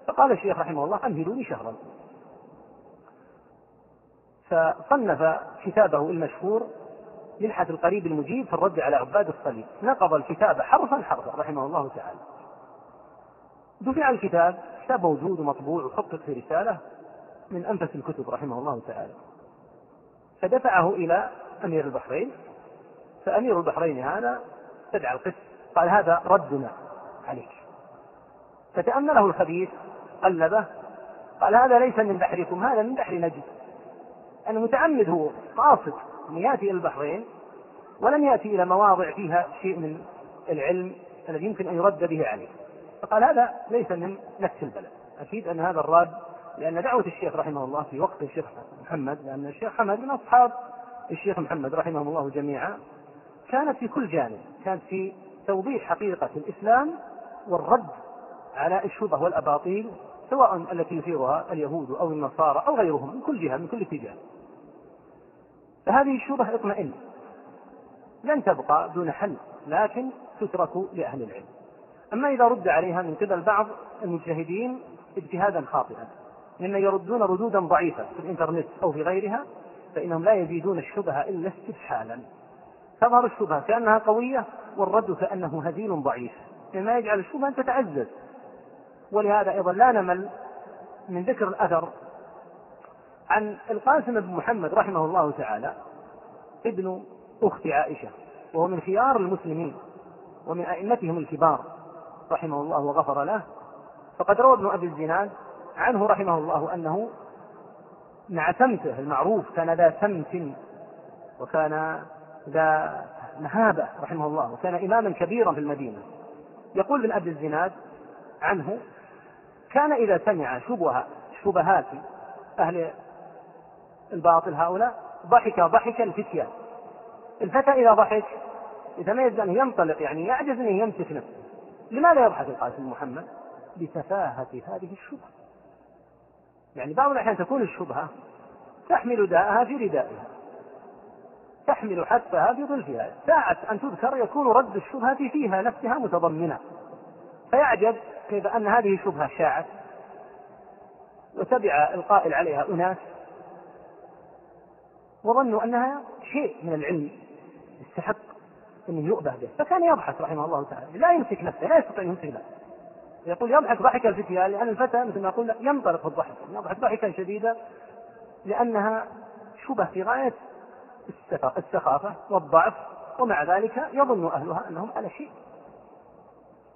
فقال الشيخ رحمه الله أمهلوني شهرا. فصنف كتابه المشهور منحة القريب المجيب في الرد على عباد الصليب. نقض الكتاب حرفا حرفا رحمه الله تعالى. دفع الكتاب كتاب موجود ومطبوع وخطط في رسالة من أنفس الكتب رحمه الله تعالى. فدفعه إلى أمير البحرين فأمير البحرين هذا استدعى القس قال هذا ردنا عليك. فتأمله الخبيث قلبه قال هذا ليس من بحركم هذا من بحر نجد. أنا متعمد هو قاصد أن يأتي إلى البحرين ولم يأتي إلى مواضع فيها شيء من العلم الذي يمكن أن يرد به عليه. فقال هذا ليس من نفس البلد. أكيد أن هذا الراد لأن دعوة الشيخ رحمه الله في وقت الشيخ محمد لأن الشيخ محمد من أصحاب الشيخ محمد رحمه الله جميعا كانت في كل جانب كانت في توضيح حقيقة الإسلام والرد على الشبه والأباطيل سواء التي يثيرها اليهود أو النصارى أو غيرهم من كل جهة من كل اتجاه. فهذه الشبه اطمئن لن تبقى دون حل لكن تترك لأهل العلم. أما إذا رد عليها من قبل بعض المجتهدين اجتهادا خاطئا ممن يردون ردودا ضعيفة في الإنترنت أو في غيرها فإنهم لا يزيدون الشبهة إلا استفحالا. تظهر الشبهة كأنها قوية والرد كأنه هزيل ضعيف. مما يجعل الشبهة أن تتعزز. ولهذا أيضا لا نمل من ذكر الأثر عن القاسم بن محمد رحمه الله تعالى ابن أخت عائشة وهو من خيار المسلمين ومن أئمتهم الكبار رحمه الله وغفر له. فقد روى ابن أبي الزناد عنه رحمه الله أنه مع سمته المعروف كان ذا سمت وكان ذا مهابة رحمه الله وكان إماما كبيرا في المدينة. يقول ابن أبي الزناد عنه كان إذا سمع شبهة شبهات أهل الباطل هؤلاء ضحك ضحك الفتيان الفتى إذا ضحك يتميز أنه ينطلق يعني يعجز أنه يمسك نفسه. لماذا يضحك القاسم محمد؟ لتفاهة هذه الشبهة يعني بعض الأحيان تكون الشبهة تحمل داءها في ردائها. تحمل حتفها في ظلفها ساعة أن تذكر يكون رد الشبهة فيها نفسها متضمنة. فيعجب كيف أن هذه الشبهة شاعت. وتبع القائل عليها أناس. وظنوا أنها شيء من العلم يستحق أنه يؤبه به. فكان يضحك رحمه الله تعالى. لا يمسك نفسه لا يستطيع أن يمسك نفسه. يقول يضحك ضحك الفتية لأن الفتى مثل ما قلنا ينطلق الضحك. يضحك ضحكا شديدا لأنها شبه في غاية السخافة والضعف ومع ذلك يظن أهلها أنهم على شيء.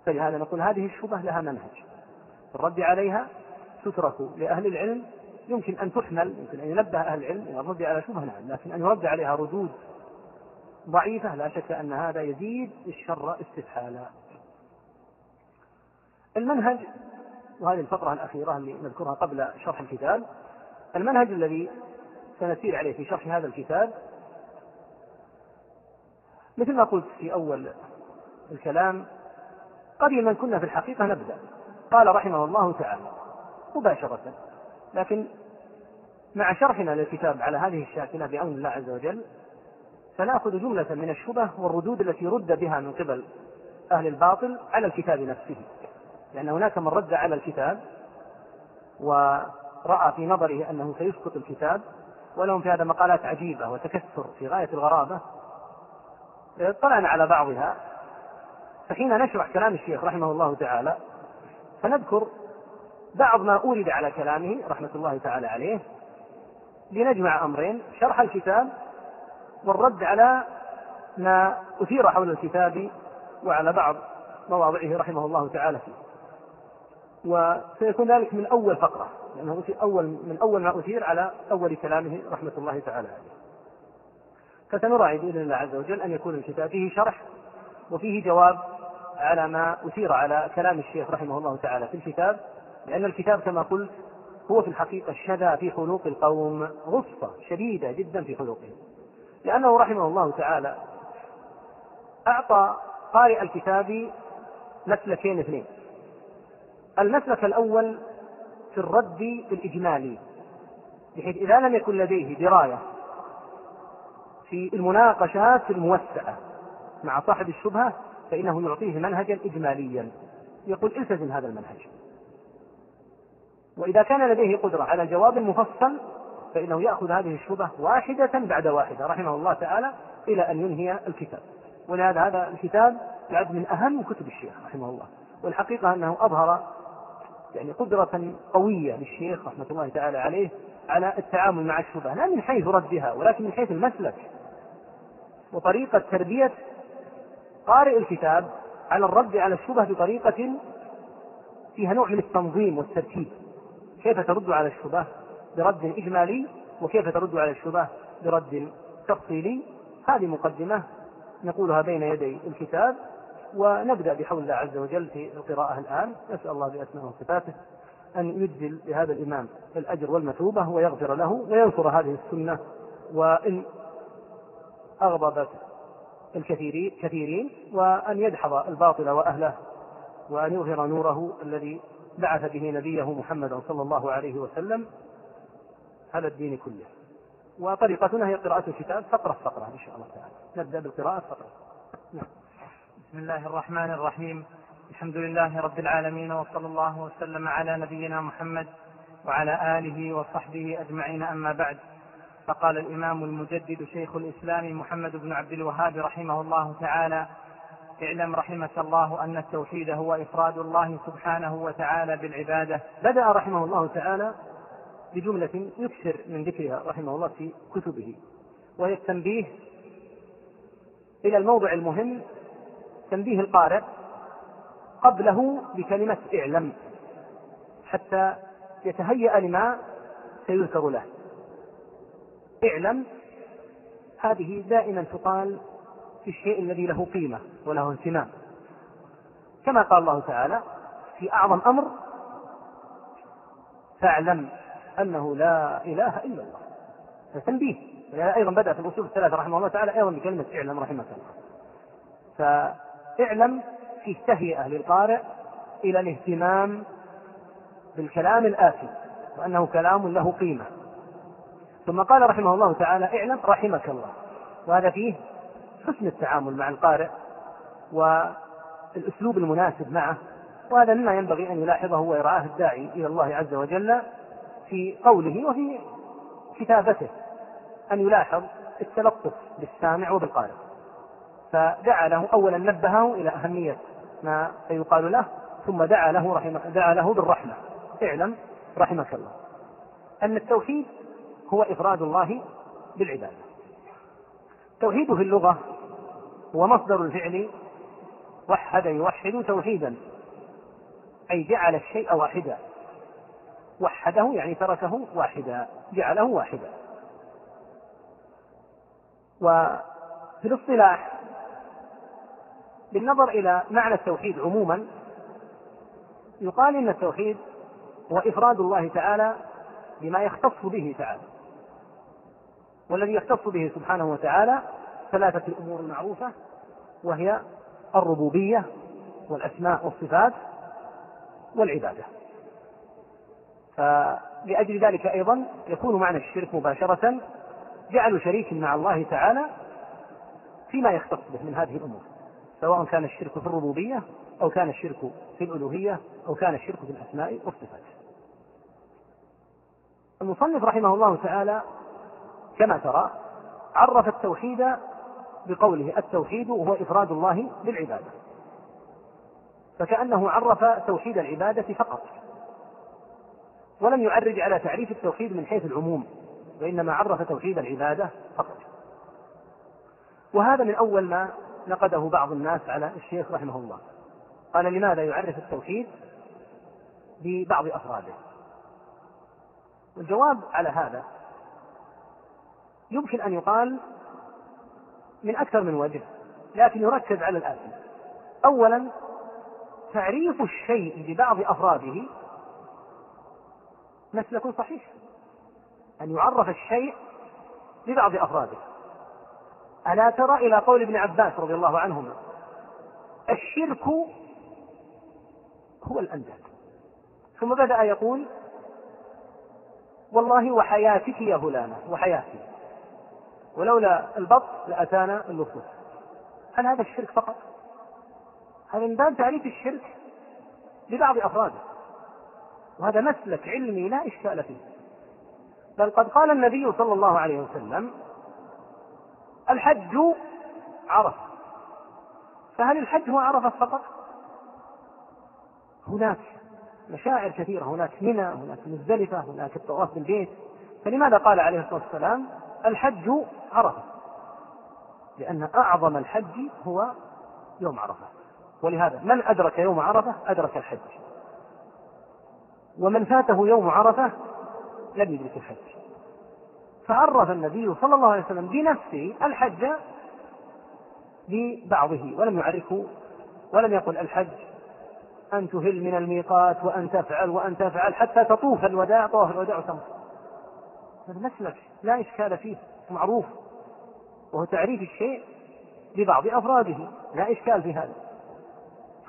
فلهذا نقول هذه الشبه لها منهج. الرد عليها تترك لأهل العلم يمكن أن تحمل يمكن أن ينبه أهل العلم إلى الرد على شبهة نعم لكن أن يرد عليها ردود ضعيفة لا شك أن هذا يزيد الشر استفحالا المنهج وهذه الفقرة الأخيرة اللي نذكرها قبل شرح الكتاب المنهج الذي سنسير عليه في شرح هذا الكتاب مثل ما قلت في أول الكلام قديما كنا في الحقيقة نبدأ. قال رحمه الله تعالى مباشرة لكن مع شرحنا للكتاب على هذه الشاكلة بعون الله عز وجل سنأخذ جملة من الشبه والردود التي رد بها من قبل أهل الباطل على الكتاب نفسه. لأن هناك من رد على الكتاب ورأى في نظره أنه سيسقط الكتاب ولهم في هذا مقالات عجيبة وتكثر في غاية الغرابة. اطلعنا على بعضها فحين نشرح كلام الشيخ رحمه الله تعالى فنذكر بعض ما أورد على كلامه رحمة الله تعالى عليه لنجمع أمرين شرح الكتاب والرد على ما أثير حول الكتاب وعلى بعض مواضعه رحمه الله تعالى فيه. وسيكون ذلك من أول فقرة لأنه أول من أول ما أثير على أول كلامه رحمة الله تعالى عليه. فسنراعي بإذن الله عز وجل أن يكون الكتاب فيه شرح وفيه جواب على ما أثير على كلام الشيخ رحمه الله تعالى في الكتاب لأن الكتاب كما قلت هو في الحقيقة شذا في خلوق القوم غصة شديدة جدا في خلقهم. لأنه رحمه الله تعالى أعطى قارئ الكتاب مسلكين اثنين. المسلك الأول في الرد الإجمالي بحيث إذا لم يكن لديه دراية في المناقشات الموسعة مع صاحب الشبهة فإنه يعطيه منهجا إجماليا. يقول التزم هذا المنهج. وإذا كان لديه قدرة على الجواب المفصل فإنه يأخذ هذه الشبهة واحدة بعد واحدة رحمه الله تعالى إلى أن ينهي الكتاب. ولهذا هذا الكتاب يعد من أهم كتب الشيخ رحمه الله. والحقيقة أنه أظهر يعني قدرة قوية للشيخ رحمة الله تعالى عليه على التعامل مع الشبهة لا من حيث ردها ولكن من حيث المسلك. وطريقة تربية قارئ الكتاب على الرد على الشبهة بطريقة فيها نوع من التنظيم والترتيب. كيف ترد على الشبهة برد إجمالي وكيف ترد على الشبهة برد تفصيلي؟ هذه مقدمة نقولها بين يدي الكتاب ونبدأ بحول الله عز وجل في القراءة الآن. نسأل الله بأسمائه وصفاته أن يجزل لهذا الإمام الأجر والمثوبة ويغفر له وينصر هذه السنة. وإن أغضبت الكثيرين كثيرين وأن يدحض الباطل وأهله وأن يظهر نوره الذي بعث به نبيه محمدا صلى الله عليه وسلم على الدين كله. وطريقتنا هي قراءة الكتاب فقرة فقرة إن شاء الله تعالى. نبدأ بالقراءة فقرة. نعم. بسم الله الرحمن الرحيم. الحمد لله رب العالمين وصلى الله وسلم على نبينا محمد وعلى آله وصحبه أجمعين أما بعد. فقال الإمام المجدد شيخ الإسلام محمد بن عبد الوهاب رحمه الله تعالى اعلم رحمك الله أن التوحيد هو إفراد الله سبحانه وتعالى بالعبادة. بدأ رحمه الله تعالى بجملة يكثر من ذكرها رحمه الله في كتبه وهي التنبيه إلى الموضع المهم تنبيه القارئ قبله بكلمة اعلم حتى يتهيأ لما سيذكر له. اعلم هذه دائما تقال في الشيء الذي له قيمة وله اهتمام كما قال الله تعالى في أعظم أمر فاعلم أنه لا إله إلا الله. فتنبيه يعني أيضا بدأ في الأصول الثلاثة رحمه الله تعالى أيضا بكلمة اعلم رحمك الله. فاعلم فيه تهيئة للقارئ إلى الاهتمام بالكلام الآتي وأنه كلام له قيمة. ثم قال رحمه الله تعالى اعلم رحمك الله. وهذا فيه حسن التعامل مع القارئ والأسلوب المناسب معه وهذا مما ينبغي أن يلاحظه ويرعاه الداعي إلى الله عز وجل في قوله وفي كتابته أن يلاحظ التلطف بالسامع وبالقارئ. فدعا له أولا نبهه إلى أهمية ما سيقال له ثم دعا له رحمه دعا له بالرحمة. اعلم رحمك الله. أن التوحيد هو إفراد الله بالعبادة. التوحيد في اللغة هو مصدر الفعل وحد يوحد توحيدا أي جعل الشيء واحدا. وحده يعني تركه واحدا جعله واحدا. وفي الاصطلاح بالنظر إلى معنى التوحيد عموما يقال إن التوحيد هو إفراد الله تعالى بما يختص به تعالى. والذي يختص به سبحانه وتعالى ثلاثة الأمور المعروفة وهي الربوبية والأسماء والصفات والعبادة. فلأجل ذلك أيضا يكون معنى الشرك مباشرة جعل شريك مع الله تعالى فيما يختص به من هذه الأمور سواء كان الشرك في الربوبية أو كان الشرك في الألوهية أو كان الشرك في الأسماء والصفات. المصنف رحمه الله تعالى كما ترى عرف التوحيد بقوله التوحيد هو إفراد الله بالعبادة. فكأنه عرف توحيد العبادة فقط. ولم يعرج على تعريف التوحيد من حيث العموم وإنما عرف توحيد العبادة فقط. وهذا من أول ما نقده بعض الناس على الشيخ رحمه الله. قال لماذا يعرف التوحيد ببعض أفراده؟ والجواب على هذا يمكن أن يقال من أكثر من وجه لكن يركز على الآتي. أولا تعريف الشيء ببعض أفراده مسلك صحيح. أن يعرف الشيء ببعض أفراده. ألا ترى إلى قول ابن عباس رضي الله عنهما الشرك هو الأنداد. ثم بدأ يقول والله وحياتك يا فلانة وحياتي. ولولا البط لأتانا اللصوص هل هذا الشرك فقط؟ هذا من باب تعريف الشرك ببعض أفراده؟ وهذا مسلك علمي لا إشكال فيه. بل قد قال النبي صلى الله عليه وسلم الحج عرفة. فهل الحج هو عرفة فقط؟ هناك مشاعر كثيرة هناك منى هناك مزدلفة هناك الطواف بالبيت. فلماذا قال عليه الصلاة والسلام الحج عرفة. لأن أعظم الحج هو يوم عرفة. ولهذا من أدرك يوم عرفة أدرك الحج. ومن فاته يوم عرفة لم يدرك الحج. فعرف النبي صلى الله عليه وسلم بنفسه الحج ببعضه ولم يعرفه ولم يقل الحج. أن تهل من الميقات وأن تفعل وأن تفعل حتى تطوف الوداع طواف الوداع وتمضي هذا مسلك لا إشكال فيه معروف. وهو تعريف الشيء ببعض أفراده لا إشكال في هذا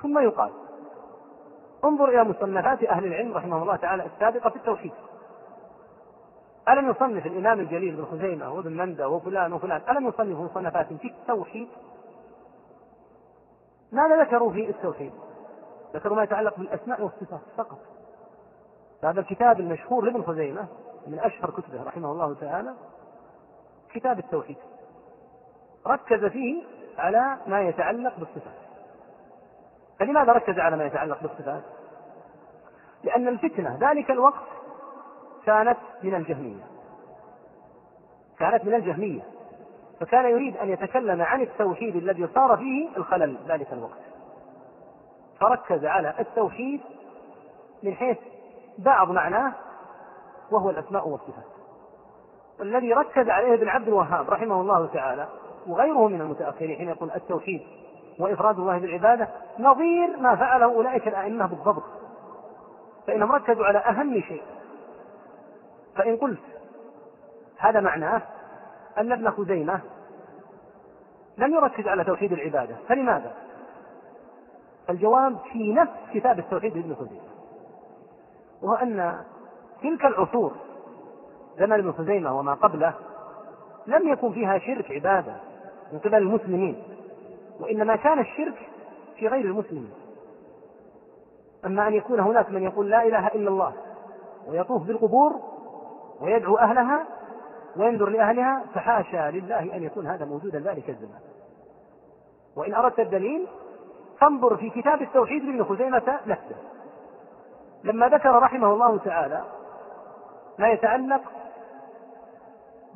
ثم يقال انظر إلى مصنفات أهل العلم رحمه الله تعالى السابقة في التوحيد ألم يصنف الإمام الجليل بن خزيمة وابن مندى وفلان وفلان ألم يصنفوا مصنفات في التوحيد؟ ماذا ذكروا في التوحيد؟ ذكروا ما يتعلق بالأسماء والصفات فقط هذا الكتاب المشهور لابن خزيمة من أشهر كتبه رحمه الله تعالى كتاب التوحيد ركز فيه على ما يتعلق بالصفات. فلماذا ركز على ما يتعلق بالصفات؟ لأن الفتنة ذلك الوقت كانت من الجهمية. كانت من الجهمية. فكان يريد أن يتكلم عن التوحيد الذي صار فيه الخلل ذلك الوقت. فركز على التوحيد من حيث بعض معناه وهو الأسماء والصفات. والذي ركز عليه ابن عبد الوهاب رحمه الله تعالى وغيره من المتأخرين حين يقول التوحيد وإفراد الله بالعبادة نظير ما فعله أولئك الأئمة بالضبط. فإنهم ركزوا على أهم شيء. فإن قلت هذا معناه أن ابن خزيمة لم يركز على توحيد العبادة. فلماذا؟ الجواب في نفس كتاب التوحيد لابن خزيمة. وهو أن تلك العصور زمن ابن خزيمة وما قبله لم يكن فيها شرك عبادة. من قبل المسلمين وإنما كان الشرك في غير المسلمين. أما أن يكون هناك من يقول لا إله إلا الله ويطوف بالقبور ويدعو أهلها وينذر لأهلها فحاشا لله أن يكون هذا موجودا ذلك الزمان. وإن أردت الدليل فانظر في كتاب التوحيد لابن خزيمة نفسه. لما ذكر رحمه الله تعالى ما يتعلق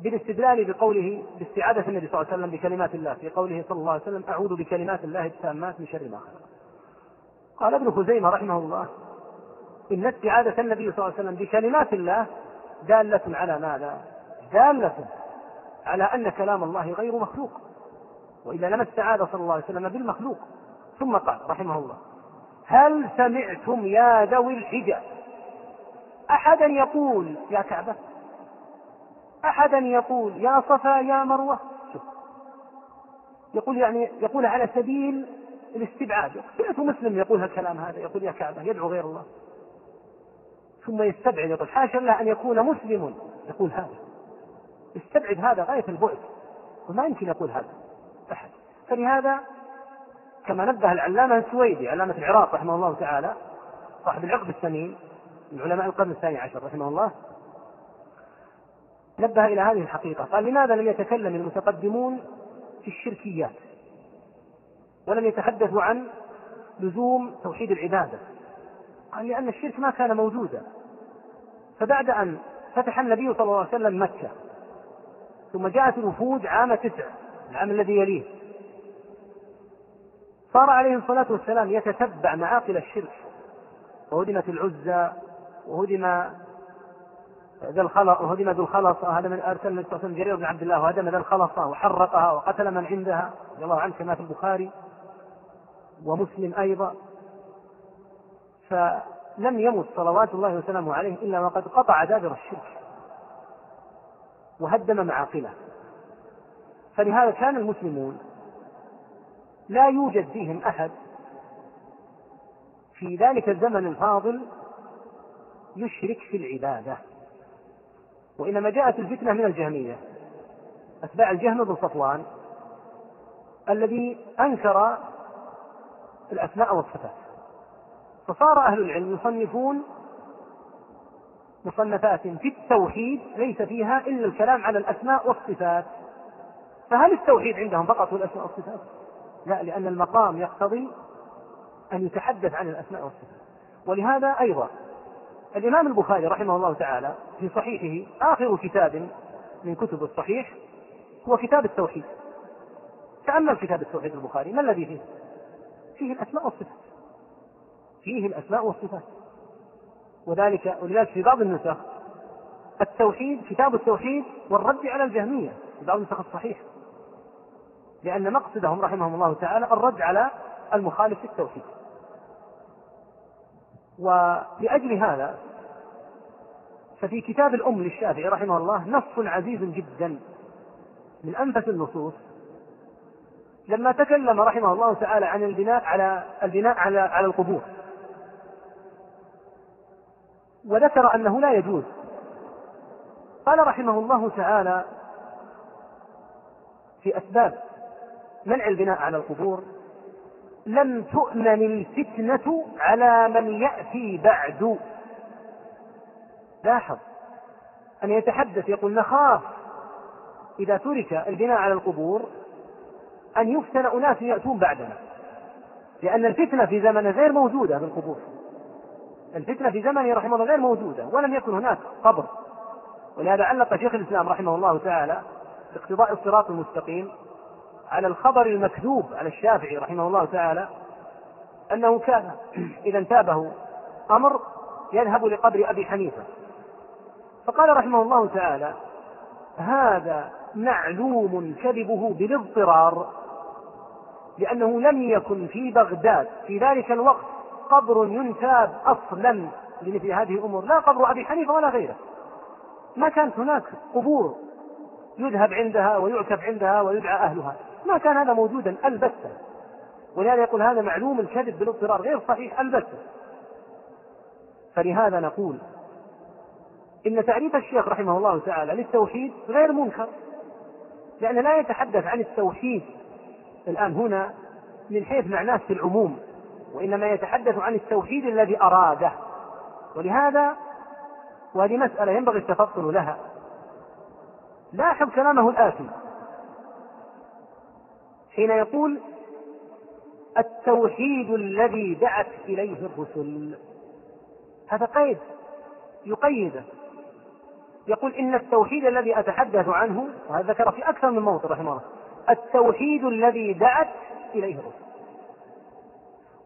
بالاستدلال بقوله باستعاذة النبي صلى الله عليه وسلم بكلمات الله في قوله صلى الله عليه وسلم أعوذ بكلمات الله التامات من شر ما خلق. قال ابن خزيمة رحمه الله إن استعاذة النبي صلى الله عليه وسلم بكلمات الله دالة على ماذا؟ دالة على أن كلام الله غير مخلوق. وإذا لم استعاذ صلى الله عليه وسلم بالمخلوق. ثم قال رحمه الله هل سمعتم يا ذوي الحجى أحدا يقول يا كعبة. أحدا يقول يا صفا يا مروة. شوف. يقول يعني يقول على سبيل الاستبعاد. كيف مسلم يقول هالكلام هذا؟ يقول يا كعبة يدعو غير الله. ثم يستبعد يقول حاشا الله أن يكون مسلم يقول هذا. يستبعد هذا غاية البعد. وما يمكن يقول هذا أحد. فلهذا كما نبه العلامة السويدي علامة العراق رحمه الله تعالى صاحب العقد الثمين من علماء القرن الثاني عشر رحمه الله نبه إلى هذه الحقيقة. قال لماذا لم يتكلم المتقدمون في الشركيات؟ ولم يتحدثوا عن لزوم توحيد العبادة. قال لأن الشرك ما كان موجودا. فبعد أن فتح النبي صلى الله عليه وسلم مكة ثم جاءت الوفود عام تسع العام الذي يليه صار عليه الصلاة والسلام يتتبع معاقل الشرك. وهدمت العزى وهدم ذا الخلق وهدم ذو الخلصة هذا من أرسل النبي صلى الله عليه وسلم جرير بن عبد الله وهدم ذا الخلصة وحرقها وقتل من عندها رضي الله عنه كما في البخاري ومسلم أيضا. فلم يمت صلوات الله وسلامه عليه إلا وقد قطع دابر الشرك وهدم معاقله. فلهذا كان المسلمون لا يوجد فيهم أحد في ذلك الزمن الفاضل يشرك في العبادة. وإنما جاءت الفتنة من الجهمية. أتباع الجهم بن صفوان الذي أنكر الأسماء والصفات. فصار أهل العلم يصنفون مصنفات في التوحيد ليس فيها إلا الكلام على الأسماء والصفات. فهل التوحيد عندهم فقط هو الأسماء والصفات؟ لا لأن المقام يقتضي أن يتحدث عن الأسماء والصفات. ولهذا أيضا الإمام البخاري رحمه الله تعالى في صحيحه آخر كتاب من كتب الصحيح هو كتاب التوحيد. تأمل كتاب التوحيد البخاري. ما الذي فيه؟ فيه الأسماء والصفات. فيه الأسماء والصفات. وذلك ولذلك في بعض النسخ التوحيد كتاب التوحيد والرد على الجهمية. في بعض النسخ الصحيح. لأن مقصدهم رحمهم الله تعالى الرد على المخالف في التوحيد. ولأجل هذا ففي كتاب الأم للشافعي رحمه الله نص عزيز جدا من أنفس النصوص لما تكلم رحمه الله تعالى عن البناء على البناء على على القبور. وذكر أنه لا يجوز. قال رحمه الله تعالى في أسباب منع البناء على القبور لم تؤمن الفتنة على من يأتي بعد. لاحظ. أن يتحدث يقول نخاف. إذا ترك البناء على القبور أن يفتن أناس يأتون بعدنا. لأن الفتنة في زمن غير موجودة بالقبور الفتنة في زمنه رحمه الله غير موجودة ولم يكن هناك قبر. ولهذا علق شيخ الإسلام رحمه الله تعالى باقتضاء الصراط المستقيم على الخبر المكذوب على الشافعي رحمه الله تعالى أنه كان إذا انتابه أمر يذهب لقبر أبي حنيفة. فقال رحمه الله تعالى هذا معلوم كذبه بالاضطرار لأنه لم يكن في بغداد. في ذلك الوقت قبر ينتاب أصلا لمثل هذه الأمور لا قبر أبي حنيفة ولا غيره. ما كانت هناك قبور يذهب عندها ويعكف عندها ويدعى أهلها. ما كان هذا موجودا البتة. ولهذا يقول هذا معلوم الكذب بالاضطرار غير صحيح البتة. فلهذا نقول إن تعريف الشيخ رحمه الله تعالى للتوحيد غير منكر لأن لا يتحدث عن التوحيد الآن هنا من حيث معناه في العموم وإنما يتحدث عن التوحيد الذي أراده. ولهذا وهذه مسألة ينبغي التفطن لها. لاحظ كلامه الآتي. حين يقول التوحيد الذي دعت إليه الرسل. هذا قيد يقيده يقول إن التوحيد الذي أتحدث عنه وهذا ذكر في أكثر من موطن رحمه الله التوحيد الذي دعت إليه الرسل.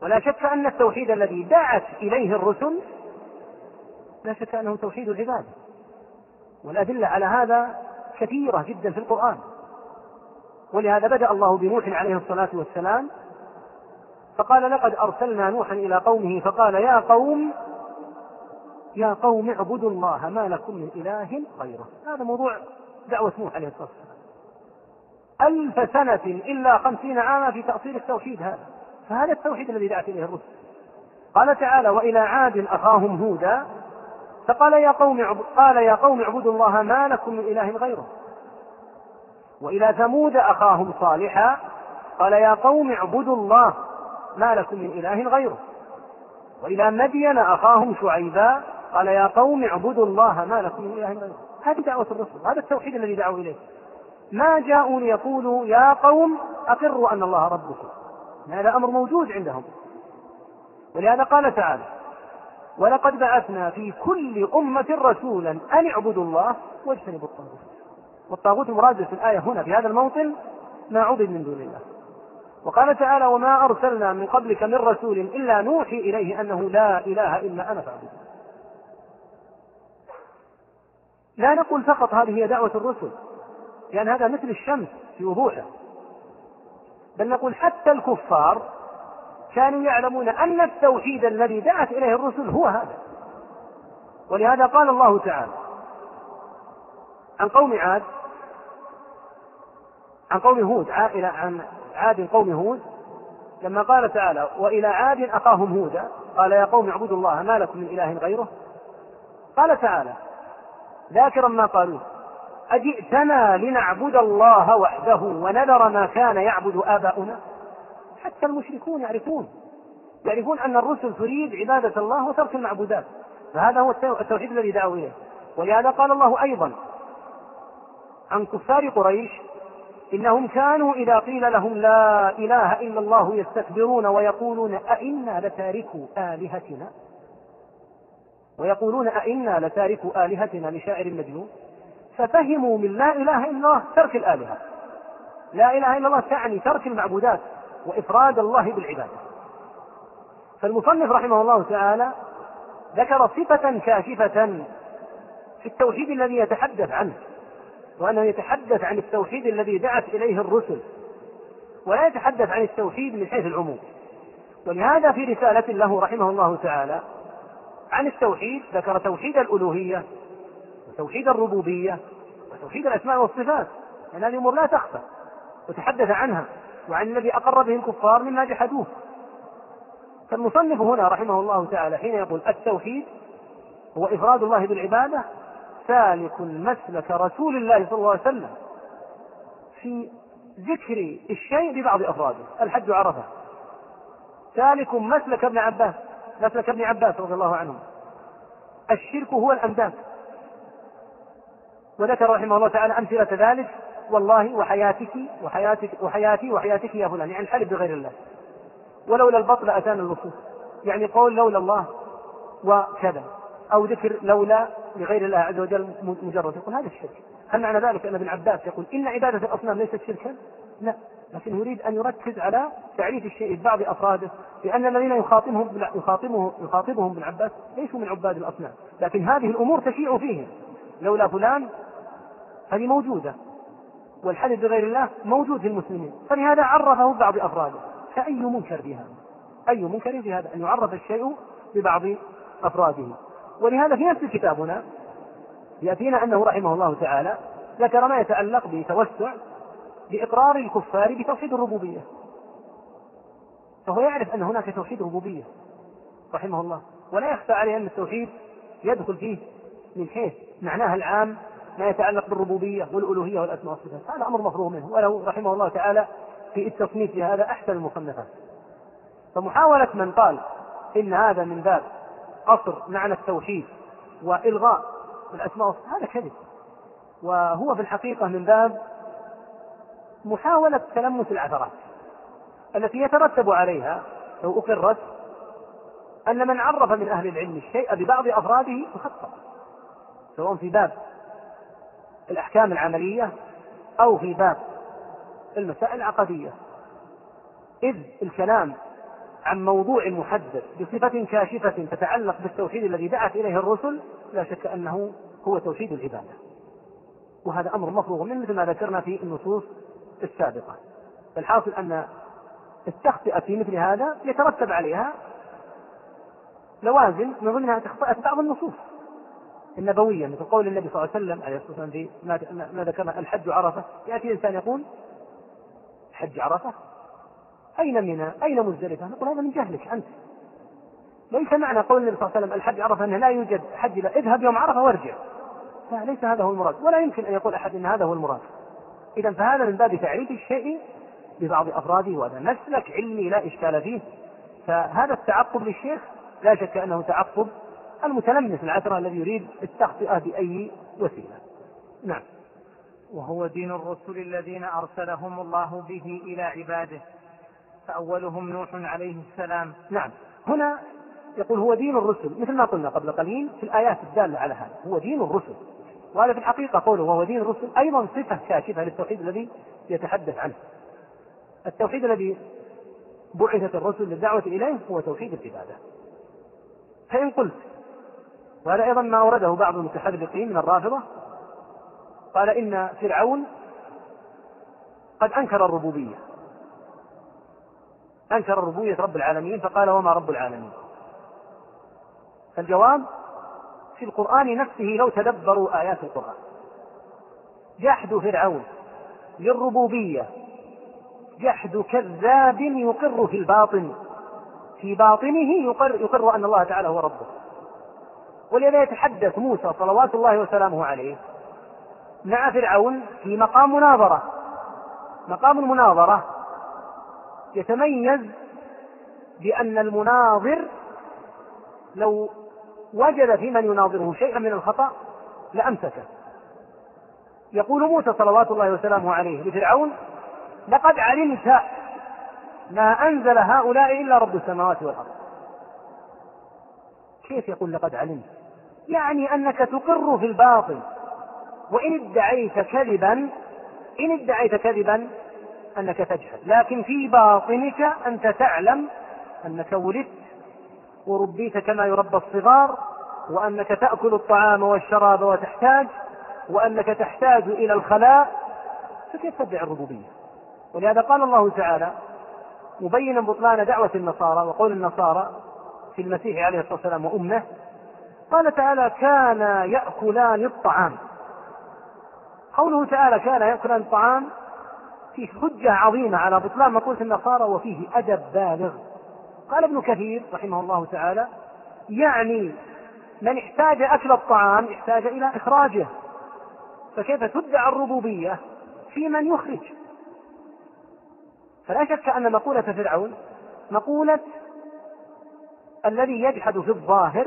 ولا شك أن التوحيد الذي دعت إليه الرسل لا شك أنه توحيد العبادة والأدلة على هذا كثيرة جدا في القرآن. ولهذا بدأ الله بنوح عليه الصلاة والسلام فقال لقد أرسلنا نوحا إلى قومه فقال يا قوم يا قوم اعبدوا الله ما لكم من إله غيره. هذا موضوع دعوة نوح عليه الصلاة والسلام. ألف سنة إلا خمسين عاما في تأصيل التوحيد هذا. فهذا التوحيد الذي دعت إليه الرسل. قال تعالى وإلى عاد أخاهم هودا فقال يا قوم قال يا قوم اعبدوا الله ما لكم من إله غيره. وإلى ثمود أخاهم صالحا قال يا قوم اعبدوا الله ما لكم من إله غيره. وإلى مدين أخاهم شعيبا قال يا قوم اعبدوا الله ما لكم من إله غيره. هذه دعوة الرسل هذا التوحيد الذي دعوا إليه. ما جاءوا ليقولوا يا قوم أقروا أن الله ربكم. هذا أمر موجود عندهم. ولهذا قال تعالى ولقد بعثنا في كل أمة رسولا أن اعبدوا الله واجتنبوا الطاغوت. والطاغوت مراد في الآية هنا في هذا الموطن ما عبد من دون الله. وقال تعالى وما أرسلنا من قبلك من رسول إلا نوحي إليه أنه لا إله إلا أنا فاعبدون. لا نقول فقط هذه هي دعوة الرسل لأن هذا مثل الشمس في وضوحه. بل نقول حتى الكفار كانوا يعلمون أن التوحيد الذي دعت إليه الرسل هو هذا. ولهذا قال الله تعالى عن قوم عاد عن قوم هود إلى عن عاد قوم هود لما قال تعالى وإلى عاد أخاهم هودا. قال يا قوم اعبدوا الله ما لكم من إله غيره؟ قال تعالى ذاكرا ما قالوه أجئتنا لنعبد الله وحده ونذر ما كان يعبد آباؤنا؟ حتى المشركون يعرفون يعرفون أن الرسل تريد عبادة الله وترك المعبودات فهذا هو التوحيد الذي دعوا إليه. ولهذا قال الله أيضا عن كفار قريش إنهم كانوا إذا قيل لهم لا إله إلا الله يستكبرون ويقولون أئنا لتاركوا آلهتنا؟ ويقولون أئنا لتاركوا آلهتنا لشاعر مجنون؟ ففهموا من لا إله إلا الله ترك الآلهة. لا إله إلا الله تعني ترك المعبودات وإفراد الله بالعبادة. فالمصنف رحمه الله تعالى ذكر صفة كاشفة في التوحيد الذي يتحدث عنه. وأنه يتحدث عن التوحيد الذي دعت إليه الرسل ولا يتحدث عن التوحيد من حيث العموم. ولهذا في رسالة له رحمه الله تعالى عن التوحيد ذكر توحيد الألوهية وتوحيد الربوبية وتوحيد الأسماء والصفات. لأن هذه أمور لا تخفى. وتحدث عنها وعن الذي أقر به الكفار مما جحدوه فالمصنف هنا رحمه الله تعالى حين يقول التوحيد هو إفراد الله بالعبادة سالك مسلك رسول الله صلى الله عليه وسلم في ذكر الشيء ببعض أفراده. الحج عرفة. سالك مسلك ابن عباس. مسلك ابن عباس رضي الله عنه. الشرك هو الأنداد وذكر رحمه الله تعالى أمثلة ذلك. والله وحياتك وحياتك وحياتي وحياتك يا فلان. يعني الحلف بغير الله. ولولا البطل أتانا النصوص يعني قول لولا الله وكذا. أو ذكر لولا لغير الله عز وجل مجرد. يقول هذا الشرك. هل معنى ذلك أن ابن عباس يقول إن عبادة الأصنام ليست شركا؟ لا. لكن يريد أن يركز على تعريف الشيء ببعض أفراده لأن الذين يخاطبهم يخاطبهم يخاطبهم ابن عباس ليسوا من عباد الأصنام. لكن هذه الأمور تشيع فيهم. لولا فلان هذه موجودة والحلف بغير الله موجود في المسلمين. فلهذا عرفه ببعض أفراده. فأي منكر في هذا أي منكر في هذا أن يعرف الشيء ببعض أفراده. ولهذا في نفس كتابنا يأتينا أنه رحمه الله تعالى ذكر ما يتعلق بتوسع بإقرار الكفار بتوحيد الربوبية. فهو يعرف أن هناك توحيد ربوبية رحمه الله. ولا يخفى عليه أن التوحيد يدخل فيه من حيث معناها العام ما يتعلق بالربوبية والألوهية والأسماء والصفات. هذا أمر مفروغ منه. وله رحمه الله تعالى في التصنيف لهذا أحسن المصنفات. فمحاولة من قال إن هذا من باب قصر معنى التوحيد وإلغاء الأسماء والصفات. هذا كذب. وهو في الحقيقة من باب محاولة تلمس العثرات التي يترتب عليها لو أقرت أن من عرف من أهل العلم الشيء ببعض أفراده فخطأ سواء في باب الأحكام العملية أو في باب المسائل العقدية. إذ الكلام عن موضوع محدد بصفة كاشفة تتعلق بالتوحيد الذي دعت إليه الرسل لا شك أنه هو توحيد العبادة. وهذا أمر مفروغ منه مثل ما ذكرنا في النصوص السابقة. الحاصل أن التخطئة في مثل هذا يترتب عليها لوازم من ضمنها تخطئة بعض النصوص. النبوية مثل قول النبي صلى الله عليه وسلم عليه الصلاة والسلام في ما ذكرنا الحج عرفة. يأتي الإنسان يقول حج عرفة؟ أين منى؟ أين مزدلفة؟ نقول هذا من جهلك أنت. ليس معنى قول النبي صلى الله عليه وسلم الحج عرفة أنه لا يوجد حج لا اذهب يوم عرفة وارجع. فليس هذا هو المراد. ولا يمكن أن يقول أحد أن هذا هو المراد. إذا فهذا من باب تعريف الشيء ببعض أفراده وهذا مسلك علمي لا إشكال فيه. فهذا التعقب للشيخ لا شك أنه تعقب المتلمس العثرة الذي يريد التخطئة بأي وسيلة. نعم. وهو دين الرسل الذين أرسلهم الله به إلى عباده. فأولهم نوح عليه السلام. نعم. هنا يقول هو دين الرسل مثل ما قلنا قبل قليل في الآيات الدالة على هذا هو دين الرسل. وهذا في الحقيقة قوله وهو دين الرسل أيضا صفة كاشفة للتوحيد الذي يتحدث عنه. التوحيد الذي بعثت الرسل للدعوة إليه هو توحيد العبادة. فإن قلت وهذا أيضا ما أورده بعض المتحرقين من الرافضة قال إن فرعون قد أنكر الربوبية. أنكر ربوبية رب العالمين فقال وما رب العالمين؟ الجواب في القرآن نفسه لو تدبروا آيات القرآن. جحد فرعون للربوبية جحد كذاب يقر في الباطن في باطنه يقر, يقر أن الله تعالى هو ربه. ولذا يتحدث موسى صلوات الله وسلامه عليه مع فرعون في مقام مناظرة مقام المناظرة يتميز بأن المناظر لو وجد في من يناظره شيئا من الخطأ لأمسكه. يقول موسى صلوات الله وسلامه عليه لفرعون لقد علمت ما أنزل هؤلاء إلا رب السماوات والأرض. كيف يقول لقد علمت يعني أنك تقر في الباطل وإن ادعيت كذبا إن ادعيت كذبا أنك تجهل لكن في باطنك أنت تعلم أنك ولدت وربيت كما يربى الصغار وأنك تأكل الطعام والشراب وتحتاج وأنك تحتاج إلى الخلاء فكيف تدعي الربوبية؟ ولهذا قال الله تعالى مبينا بطلان دعوة النصارى وقول النصارى في المسيح عليه الصلاة والسلام وأمه قال تعالى كان يأكلان الطعام. قوله تعالى كان يأكلان الطعام فيه حجة عظيمة على بطلان مقولة النصارى وفيه أدب بالغ. قال ابن كثير رحمه الله تعالى يعني من احتاج أكل الطعام احتاج إلى إخراجه. فكيف تدعى الربوبية في من يخرج؟ فلا شك أن مقولة فرعون مقولة الذي يجحد في الظاهر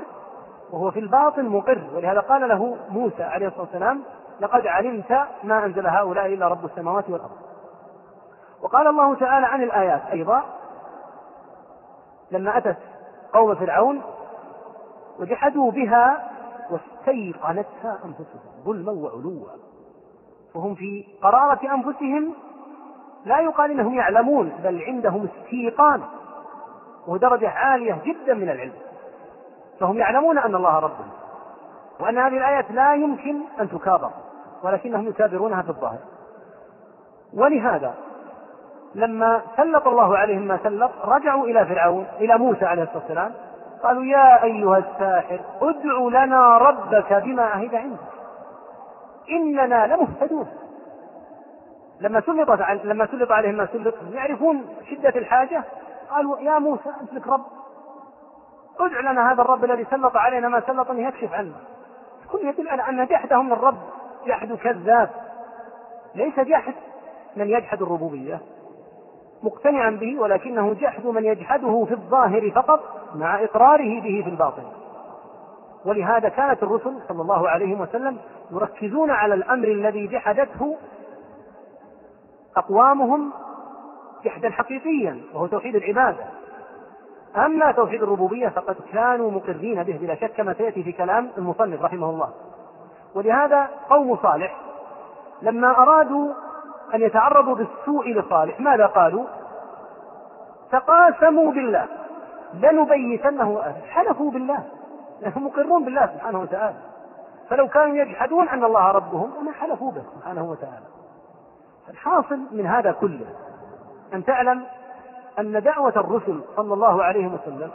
وهو في الباطن مقر. ولهذا قال له موسى عليه الصلاة والسلام لقد علمت ما أنزل هؤلاء إلا رب السماوات والأرض. وقال الله تعالى عن الآيات أيضا لما أتت قوم فرعون وجحدوا بها واستيقنتها أنفسهم ظلما وعلوا. وهم في قرارة أنفسهم لا يقال إنهم يعلمون بل عندهم استيقان وهو درجة عالية جدا من العلم. فهم يعلمون أن الله ربهم وأن هذه الآيات لا يمكن أن تكابر ولكنهم يكابرونها في الظاهر. ولهذا لما سلط الله عليهم ما سلط رجعوا إلى فرعون إلى موسى عليه الصلاة والسلام. قالوا يا أيها الساحر ادع لنا ربك بما عهد عندك. إننا لمهتدون. لما سلط لما سلط عليهم ما سلط يعرفون شدة الحاجة؟ قالوا يا موسى أنت لك رب. ادع لنا هذا الرب الذي سلط علينا ما سلط أن يكشف عنا. كل يدل على أن جحدهم للرب جحد كذاب. ليس جحد من يجحد الربوبية. مقتنعا به ولكنه جحد من يجحده في الظاهر فقط مع إقراره به في الباطن. ولهذا كانت الرسل صلى الله عليه وسلم يركزون على الأمر الذي جحدته أقوامهم جحدا حقيقيا وهو توحيد العبادة. أما توحيد الربوبية فقد كانوا مقرين به بلا شك كما سيأتي في كلام المصنف رحمه الله. ولهذا قوم صالح لما أرادوا أن يتعرضوا بالسوء لصالح. ماذا قالوا؟ تقاسموا بالله. لنبيتنه حلفوا بالله. لأنهم مقرون بالله سبحانه وتعالى. فلو كانوا يجحدون أن الله ربهم وما حلفوا به سبحانه وتعالى. الحاصل من هذا كله أن تعلم أن دعوة الرسل صلى الله عليه وسلم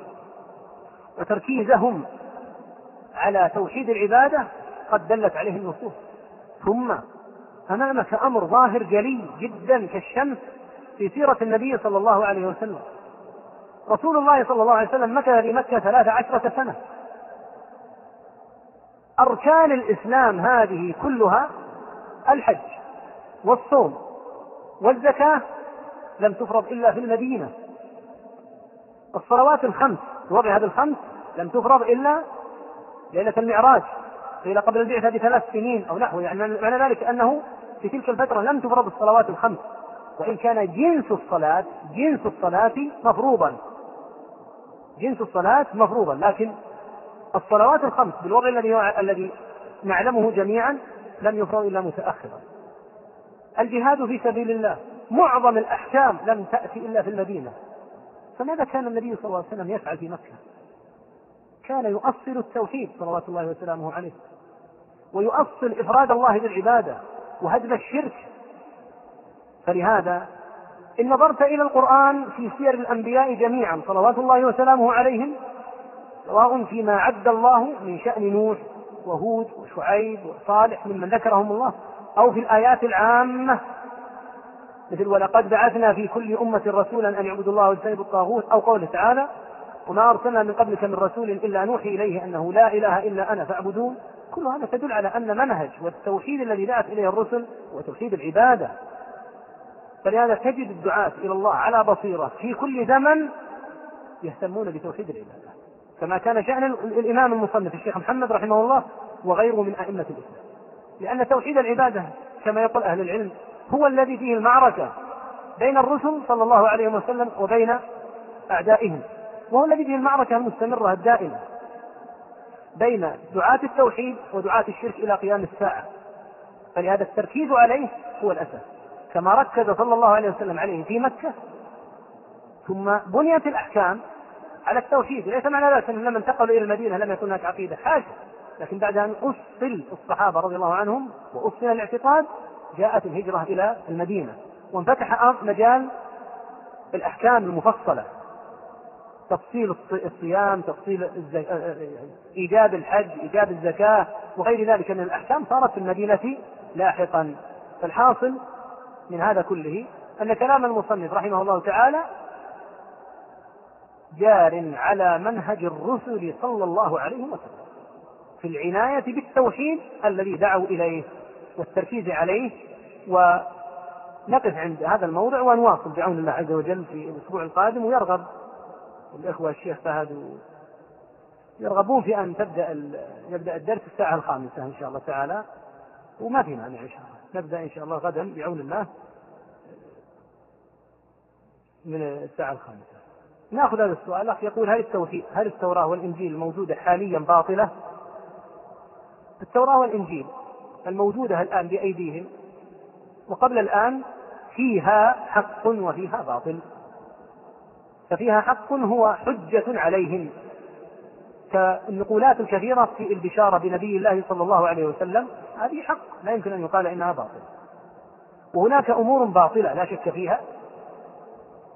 وتركيزهم على توحيد العبادة قد دلت عليه النصوص. ثم أمامك أمر ظاهر جلي جدا كالشمس في سيرة النبي صلى الله عليه وسلم. رسول الله صلى الله عليه وسلم مكث في مكة ثلاث عشرة سنة؟ أركان الإسلام هذه كلها الحج والصوم والزكاة لم تفرض إلا في المدينة. الصلوات الخمس وضع هذه الخمس لم تفرض إلا ليلة المعراج قيل قبل البعثة بثلاث سنين أو نحو يعني معنى ذلك أنه في تلك الفترة لم تفرض الصلوات الخمس. وإن كان جنس الصلاة جنس الصلاة مفروضا. جنس الصلاة مفروضا. لكن الصلوات الخمس بالوضع الذي الذي نعلمه جميعا لم يفرض إلا متأخرا. الجهاد في سبيل الله. معظم الأحكام لم تأتي إلا في المدينة. فماذا كان النبي صلى الله عليه وسلم يفعل في مكة؟ كان يؤصل التوحيد صلوات الله وسلامه عليه. ويؤصل إفراد الله بالعبادة. وهدم الشرك. فلهذا إن نظرت إلى القرآن في سير الأنبياء جميعا صلوات الله وسلامه عليهم سواء فيما عد الله من شأن نوح وهود وشعيب وصالح ممن ذكرهم الله أو في الآيات العامة مثل ولقد بعثنا في كل أمة رسولا أن يعبدوا الله واجتنبوا الطاغوت أو قوله تعالى وما أرسلنا من قبلك من رسول إلا نوحي إليه أنه لا إله إلا أنا فاعبدون كل هذا تدل على أن منهج والتوحيد الذي دعت إليه الرسل هو توحيد العبادة. فلهذا تجد الدعاة إلى الله على بصيرة في كل زمن يهتمون بتوحيد العبادة. كما كان شأن الإمام المصنف الشيخ محمد رحمه الله وغيره من أئمة الإسلام. لأن توحيد العبادة كما يقول أهل العلم هو الذي فيه المعركة بين الرسل صلى الله عليه وسلم وبين أعدائهم. وهو الذي فيه المعركة المستمرة الدائمة. بين دعاة التوحيد ودعاة الشرك إلى قيام الساعة. فلهذا التركيز عليه هو الأساس. كما ركز صلى الله عليه وسلم عليه في مكة ثم بنيت الأحكام على التوحيد. ليس معنى ذلك أن لما انتقلوا إلى المدينة لم يكن هناك عقيدة حاشا لكن بعد أن أصل الصحابة رضي الله عنهم وأصل الاعتقاد جاءت الهجرة إلى المدينة. وانفتح مجال الأحكام المفصلة. تفصيل الصيام تفصيل إيجاب الحج إيجاب الزكاة وغير ذلك من الأحكام صارت في المدينة لاحقا. فالحاصل من هذا كله أن كلام المصنف رحمه الله تعالى جار على منهج الرسل صلى الله عليه وسلم في العناية بالتوحيد الذي دعوا إليه والتركيز عليه ونقف عند هذا الموضع ونواصل بعون الله عز وجل في الأسبوع القادم ويرغب الإخوة الشيخ فهد يرغبون في أن تبدأ يبدأ الدرس الساعة الخامسة إن شاء الله تعالى وما في مانع إن شاء الله. نبدأ إن شاء الله غدا بعون الله من الساعة الخامسة. نأخذ هذا السؤال. الأخ يقول هل التوحيد هل التوراة والإنجيل الموجودة حاليا باطلة؟ التوراة والإنجيل الموجودة الآن بأيديهم وقبل الآن فيها حق وفيها باطل. ففيها حق هو حجة عليهم. كالنقولات الكثيرة في البشارة بنبي الله صلى الله عليه وسلم هذه حق لا يمكن أن يقال إنها باطل وهناك أمور باطلة لا شك فيها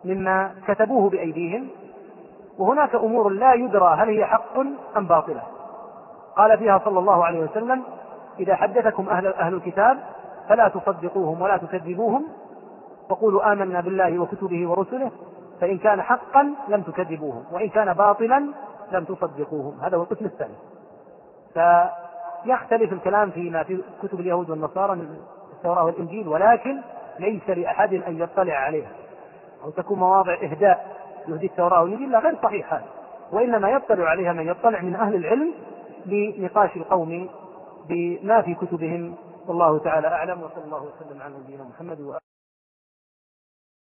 مما كتبوه بأيديهم وهناك أمور لا يدرى هل هي حق أم باطلة. قال فيها صلى الله عليه وسلم إذا حدثكم أهل, أهل الكتاب فلا تصدقوهم ولا تكذبوهم وقولوا آمنا بالله وكتبه ورسله فإن كان حقا لم تكذبوهم وإن كان باطلا لم تصدقوهم. هذا هو القسم الثاني. فيختلف الكلام فيما في كتب اليهود والنصارى من التوراة والإنجيل ولكن ليس لأحد أن يطلع عليها. أو تكون مواضع إهداء يهدي التوراة والإنجيل لا غير صحيح هذا وإنما يطلع عليها من يطلع من أهل العلم لنقاش القوم بما في كتبهم. والله تعالى أعلم وصلى الله وسلم على نبينا محمد وآله